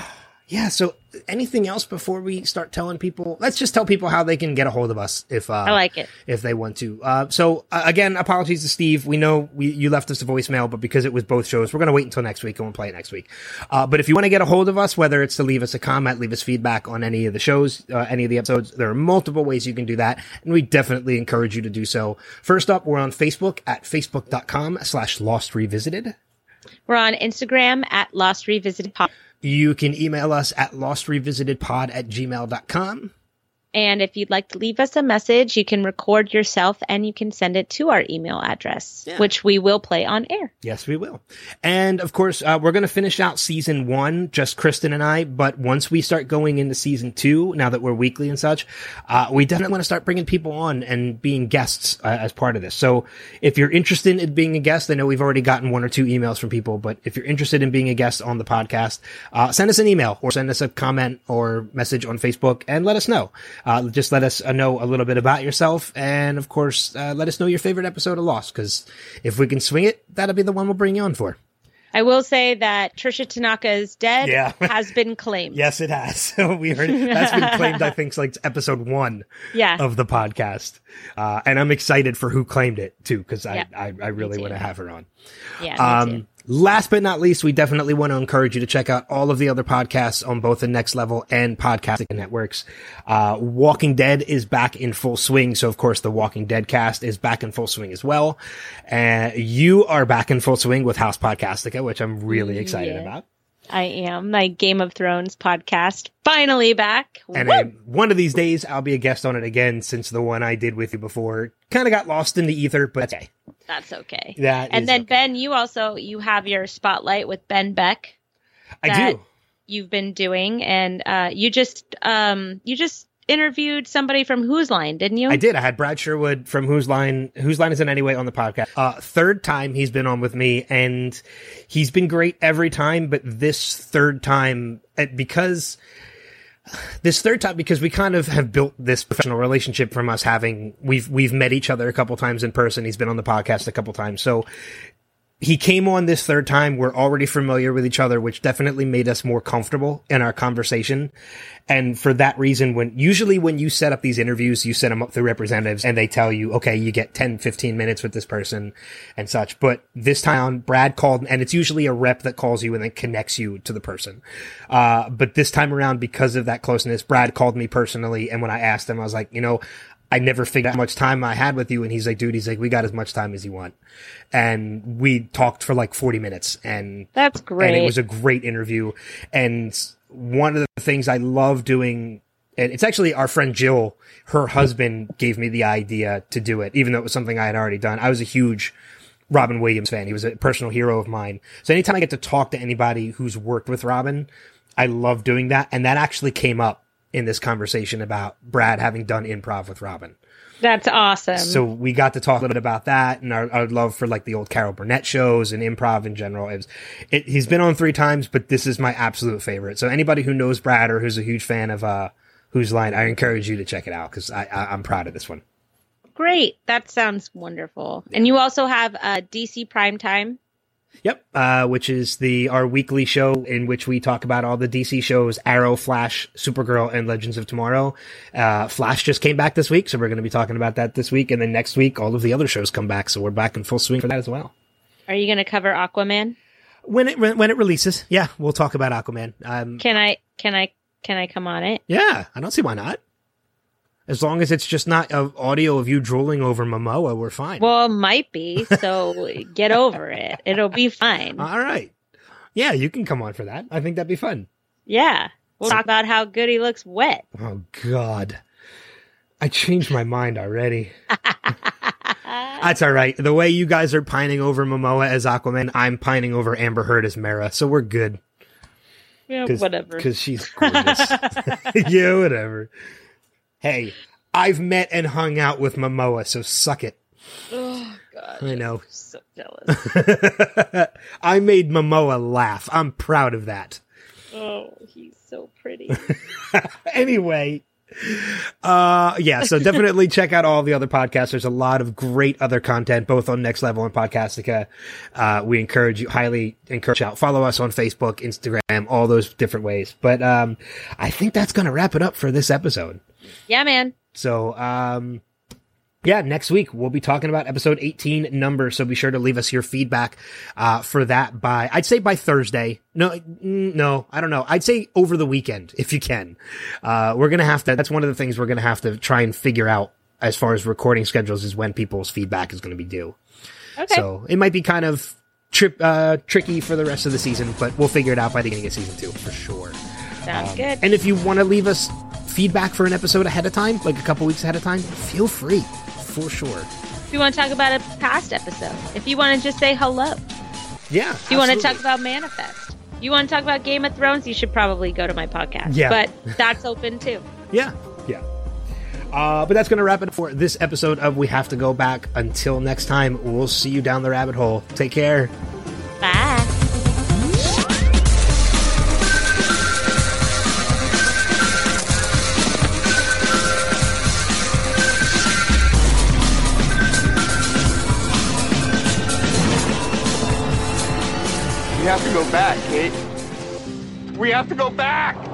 yeah. So anything else before we start telling people? Let's just tell people how they can get a hold of us if uh, I like it. if they want to. Uh, so uh, again, apologies to Steve. We know we, you left us a voicemail, but because it was both shows, we're going to wait until next week and we'll play it next week. Uh, but if you want to get a hold of us, whether it's to leave us a comment, leave us feedback on any of the shows, uh, any of the episodes, there are multiple ways you can do that. And we definitely encourage you to do so. First up, we're on Facebook at facebook.com slash lost revisited. We're on Instagram at Lost Revisited Pop. You can email us at lostrevisited.pod at gmail.com. And if you'd like to leave us a message, you can record yourself and you can send it to our email address, which we will play on air. Yes, we will. And of course, uh, we're going to finish out season one, just Kristen and I. But once we start going into season two, now that we're weekly and such, uh, we definitely want to start bringing people on and being guests uh, as part of this. So if you're interested in being a guest, I know we've already gotten one or two emails from people, but if you're interested in being a guest on the podcast, uh, send us an email or send us a comment or message on Facebook and let us know. Uh, just let us uh, know a little bit about yourself. And of course, uh, let us know your favorite episode of Lost, because if we can swing it, that'll be the one we'll bring you on for. I will say that Tricia Tanaka is dead Yeah. has been claimed. Yes, it has. So we heard. That's been claimed, I think, like episode one Yeah. of the podcast. Uh, and I'm excited for who claimed it too, because I, Yeah, I, I really want to have her on. Yeah. Um. Last but not least, we definitely want to encourage you to check out all of the other podcasts on both the Next Level and Podcasting Networks. Uh, Walking Dead is back in full swing. So, of course, the Walking Dead cast is back in full swing as well. Uh, you are back in full swing with House Podcastica, which I'm really excited Yeah. about. I am. My Game of Thrones podcast finally back. And then one of these days, I'll be a guest on it again since the one I did with you before kind of got lost in the ether, but okay. That's okay. That and then okay. Ben, you also you have your spotlight with Ben Beck I do. you've been doing, and uh, you just um you just interviewed somebody from Whose Line, didn't you? I did. I had Brad Sherwood from Whose Line, Whose Line Is It Anyway on the podcast. Uh, third time he's been on with me and he's been great every time, but this third time, uh, because this third time, because we kind of have built this professional relationship from us having, we've, we've met each other a couple times in person. He's been on the podcast a couple times. So he came on this third time. We're already familiar with each other, which definitely made us more comfortable in our conversation. And for that reason, when usually when you set up these interviews, you set them up through representatives and they tell you, okay, you get 10, 15 minutes with this person and such. But this time Brad called and it's usually a rep that calls you and then connects you to the person. Uh, but this time around, because of that closeness, Brad called me personally. And when I asked him, I was like, you know, I never figured out how much time I had with you. And he's like, dude, he's like, we got as much time as you want. And we talked for like 40 minutes and That's great. and it was a great interview. And one of the things I love doing, and it's actually our friend Jill, her husband gave me the idea to do it, even though it was something I had already done. I was a huge Robin Williams fan. He was a personal hero of mine. So anytime I get to talk to anybody who's worked with Robin, I love doing that. And that actually came up in this conversation about Brad having done improv with Robin. That's awesome. So we got to talk a little bit about that and our, our love for like the old Carol Burnett shows and improv in general. It was, it, he's been on three times, but this is my absolute favorite. So anybody who knows Brad or who's a huge fan of, uh, Whose Line, I encourage you to check it out because I, I, I'm proud of this one. great. That sounds wonderful. And you also have uh, DC Primetime. Yep. Uh, which is the, our weekly show in which we talk about all the DC shows, Arrow, Flash, Supergirl, and Legends of Tomorrow. Uh, Flash just came back this week, so we're going to be talking about that this week. And then next week, all of the other shows come back. So we're back in full swing for that as well. Are you going to cover Aquaman? When it, when it releases, yeah, we'll talk about Aquaman. Um, Can I? Can I? Can I come on it? Yeah, I don't see why not. As long as it's just not audio of you drooling over Momoa, we're fine. Well, might be. So get over it. It'll be fine. All right. Yeah, you can come on for that. I think that'd be fun. Yeah. We'll talk about how good he looks wet. Oh God, I changed my mind already. That's all right. The way you guys are pining over Momoa as Aquaman, I'm pining over Amber Heard as Mara, so we're good. Yeah, whatever. Because she's gorgeous. yeah, whatever. Hey, I've met and hung out with Momoa, so suck it. Oh god, I know. I'm so jealous. I made Momoa laugh. I'm proud of that. oh, he's so pretty. anyway, uh, yeah, so definitely check out all the other podcasts. There's a lot of great other content, both on Next Level and Podcastica. Uh, we encourage you, highly encourage you out. Follow us on Facebook, Instagram, all those different ways. But, um, I think that's going to wrap it up for this episode. Yeah, man. So, um, yeah, next week we'll be talking about episode 18 number. So be sure to leave us your feedback, uh, for that by, I'd say by Thursday. No, mm, no, I don't know. I'd say over the weekend if you can. Uh, we're going to have to, that's one of the things we're going to have to try and figure out as far as recording schedules is when people's feedback is going to be due. Okay. So it might be kind of trip, uh, tricky for the rest of the season, but we'll figure it out by the beginning of season two for sure. Sounds Um, good. And if you want to leave us feedback for an episode ahead of time, like a couple weeks ahead of time, feel free for sure. if you want to talk about a past episode, if you want to just say hello, Yeah. if you want to talk about Manifest, you want to talk about Game of Thrones, you should probably go to my podcast. Yeah. But that's open too. Yeah. Yeah. Uh, but that's going to wrap it for this episode of We Have to Go Back. Until next time, we'll see you down the rabbit hole. Take care. Bye. Go back, Kate. We have to go back!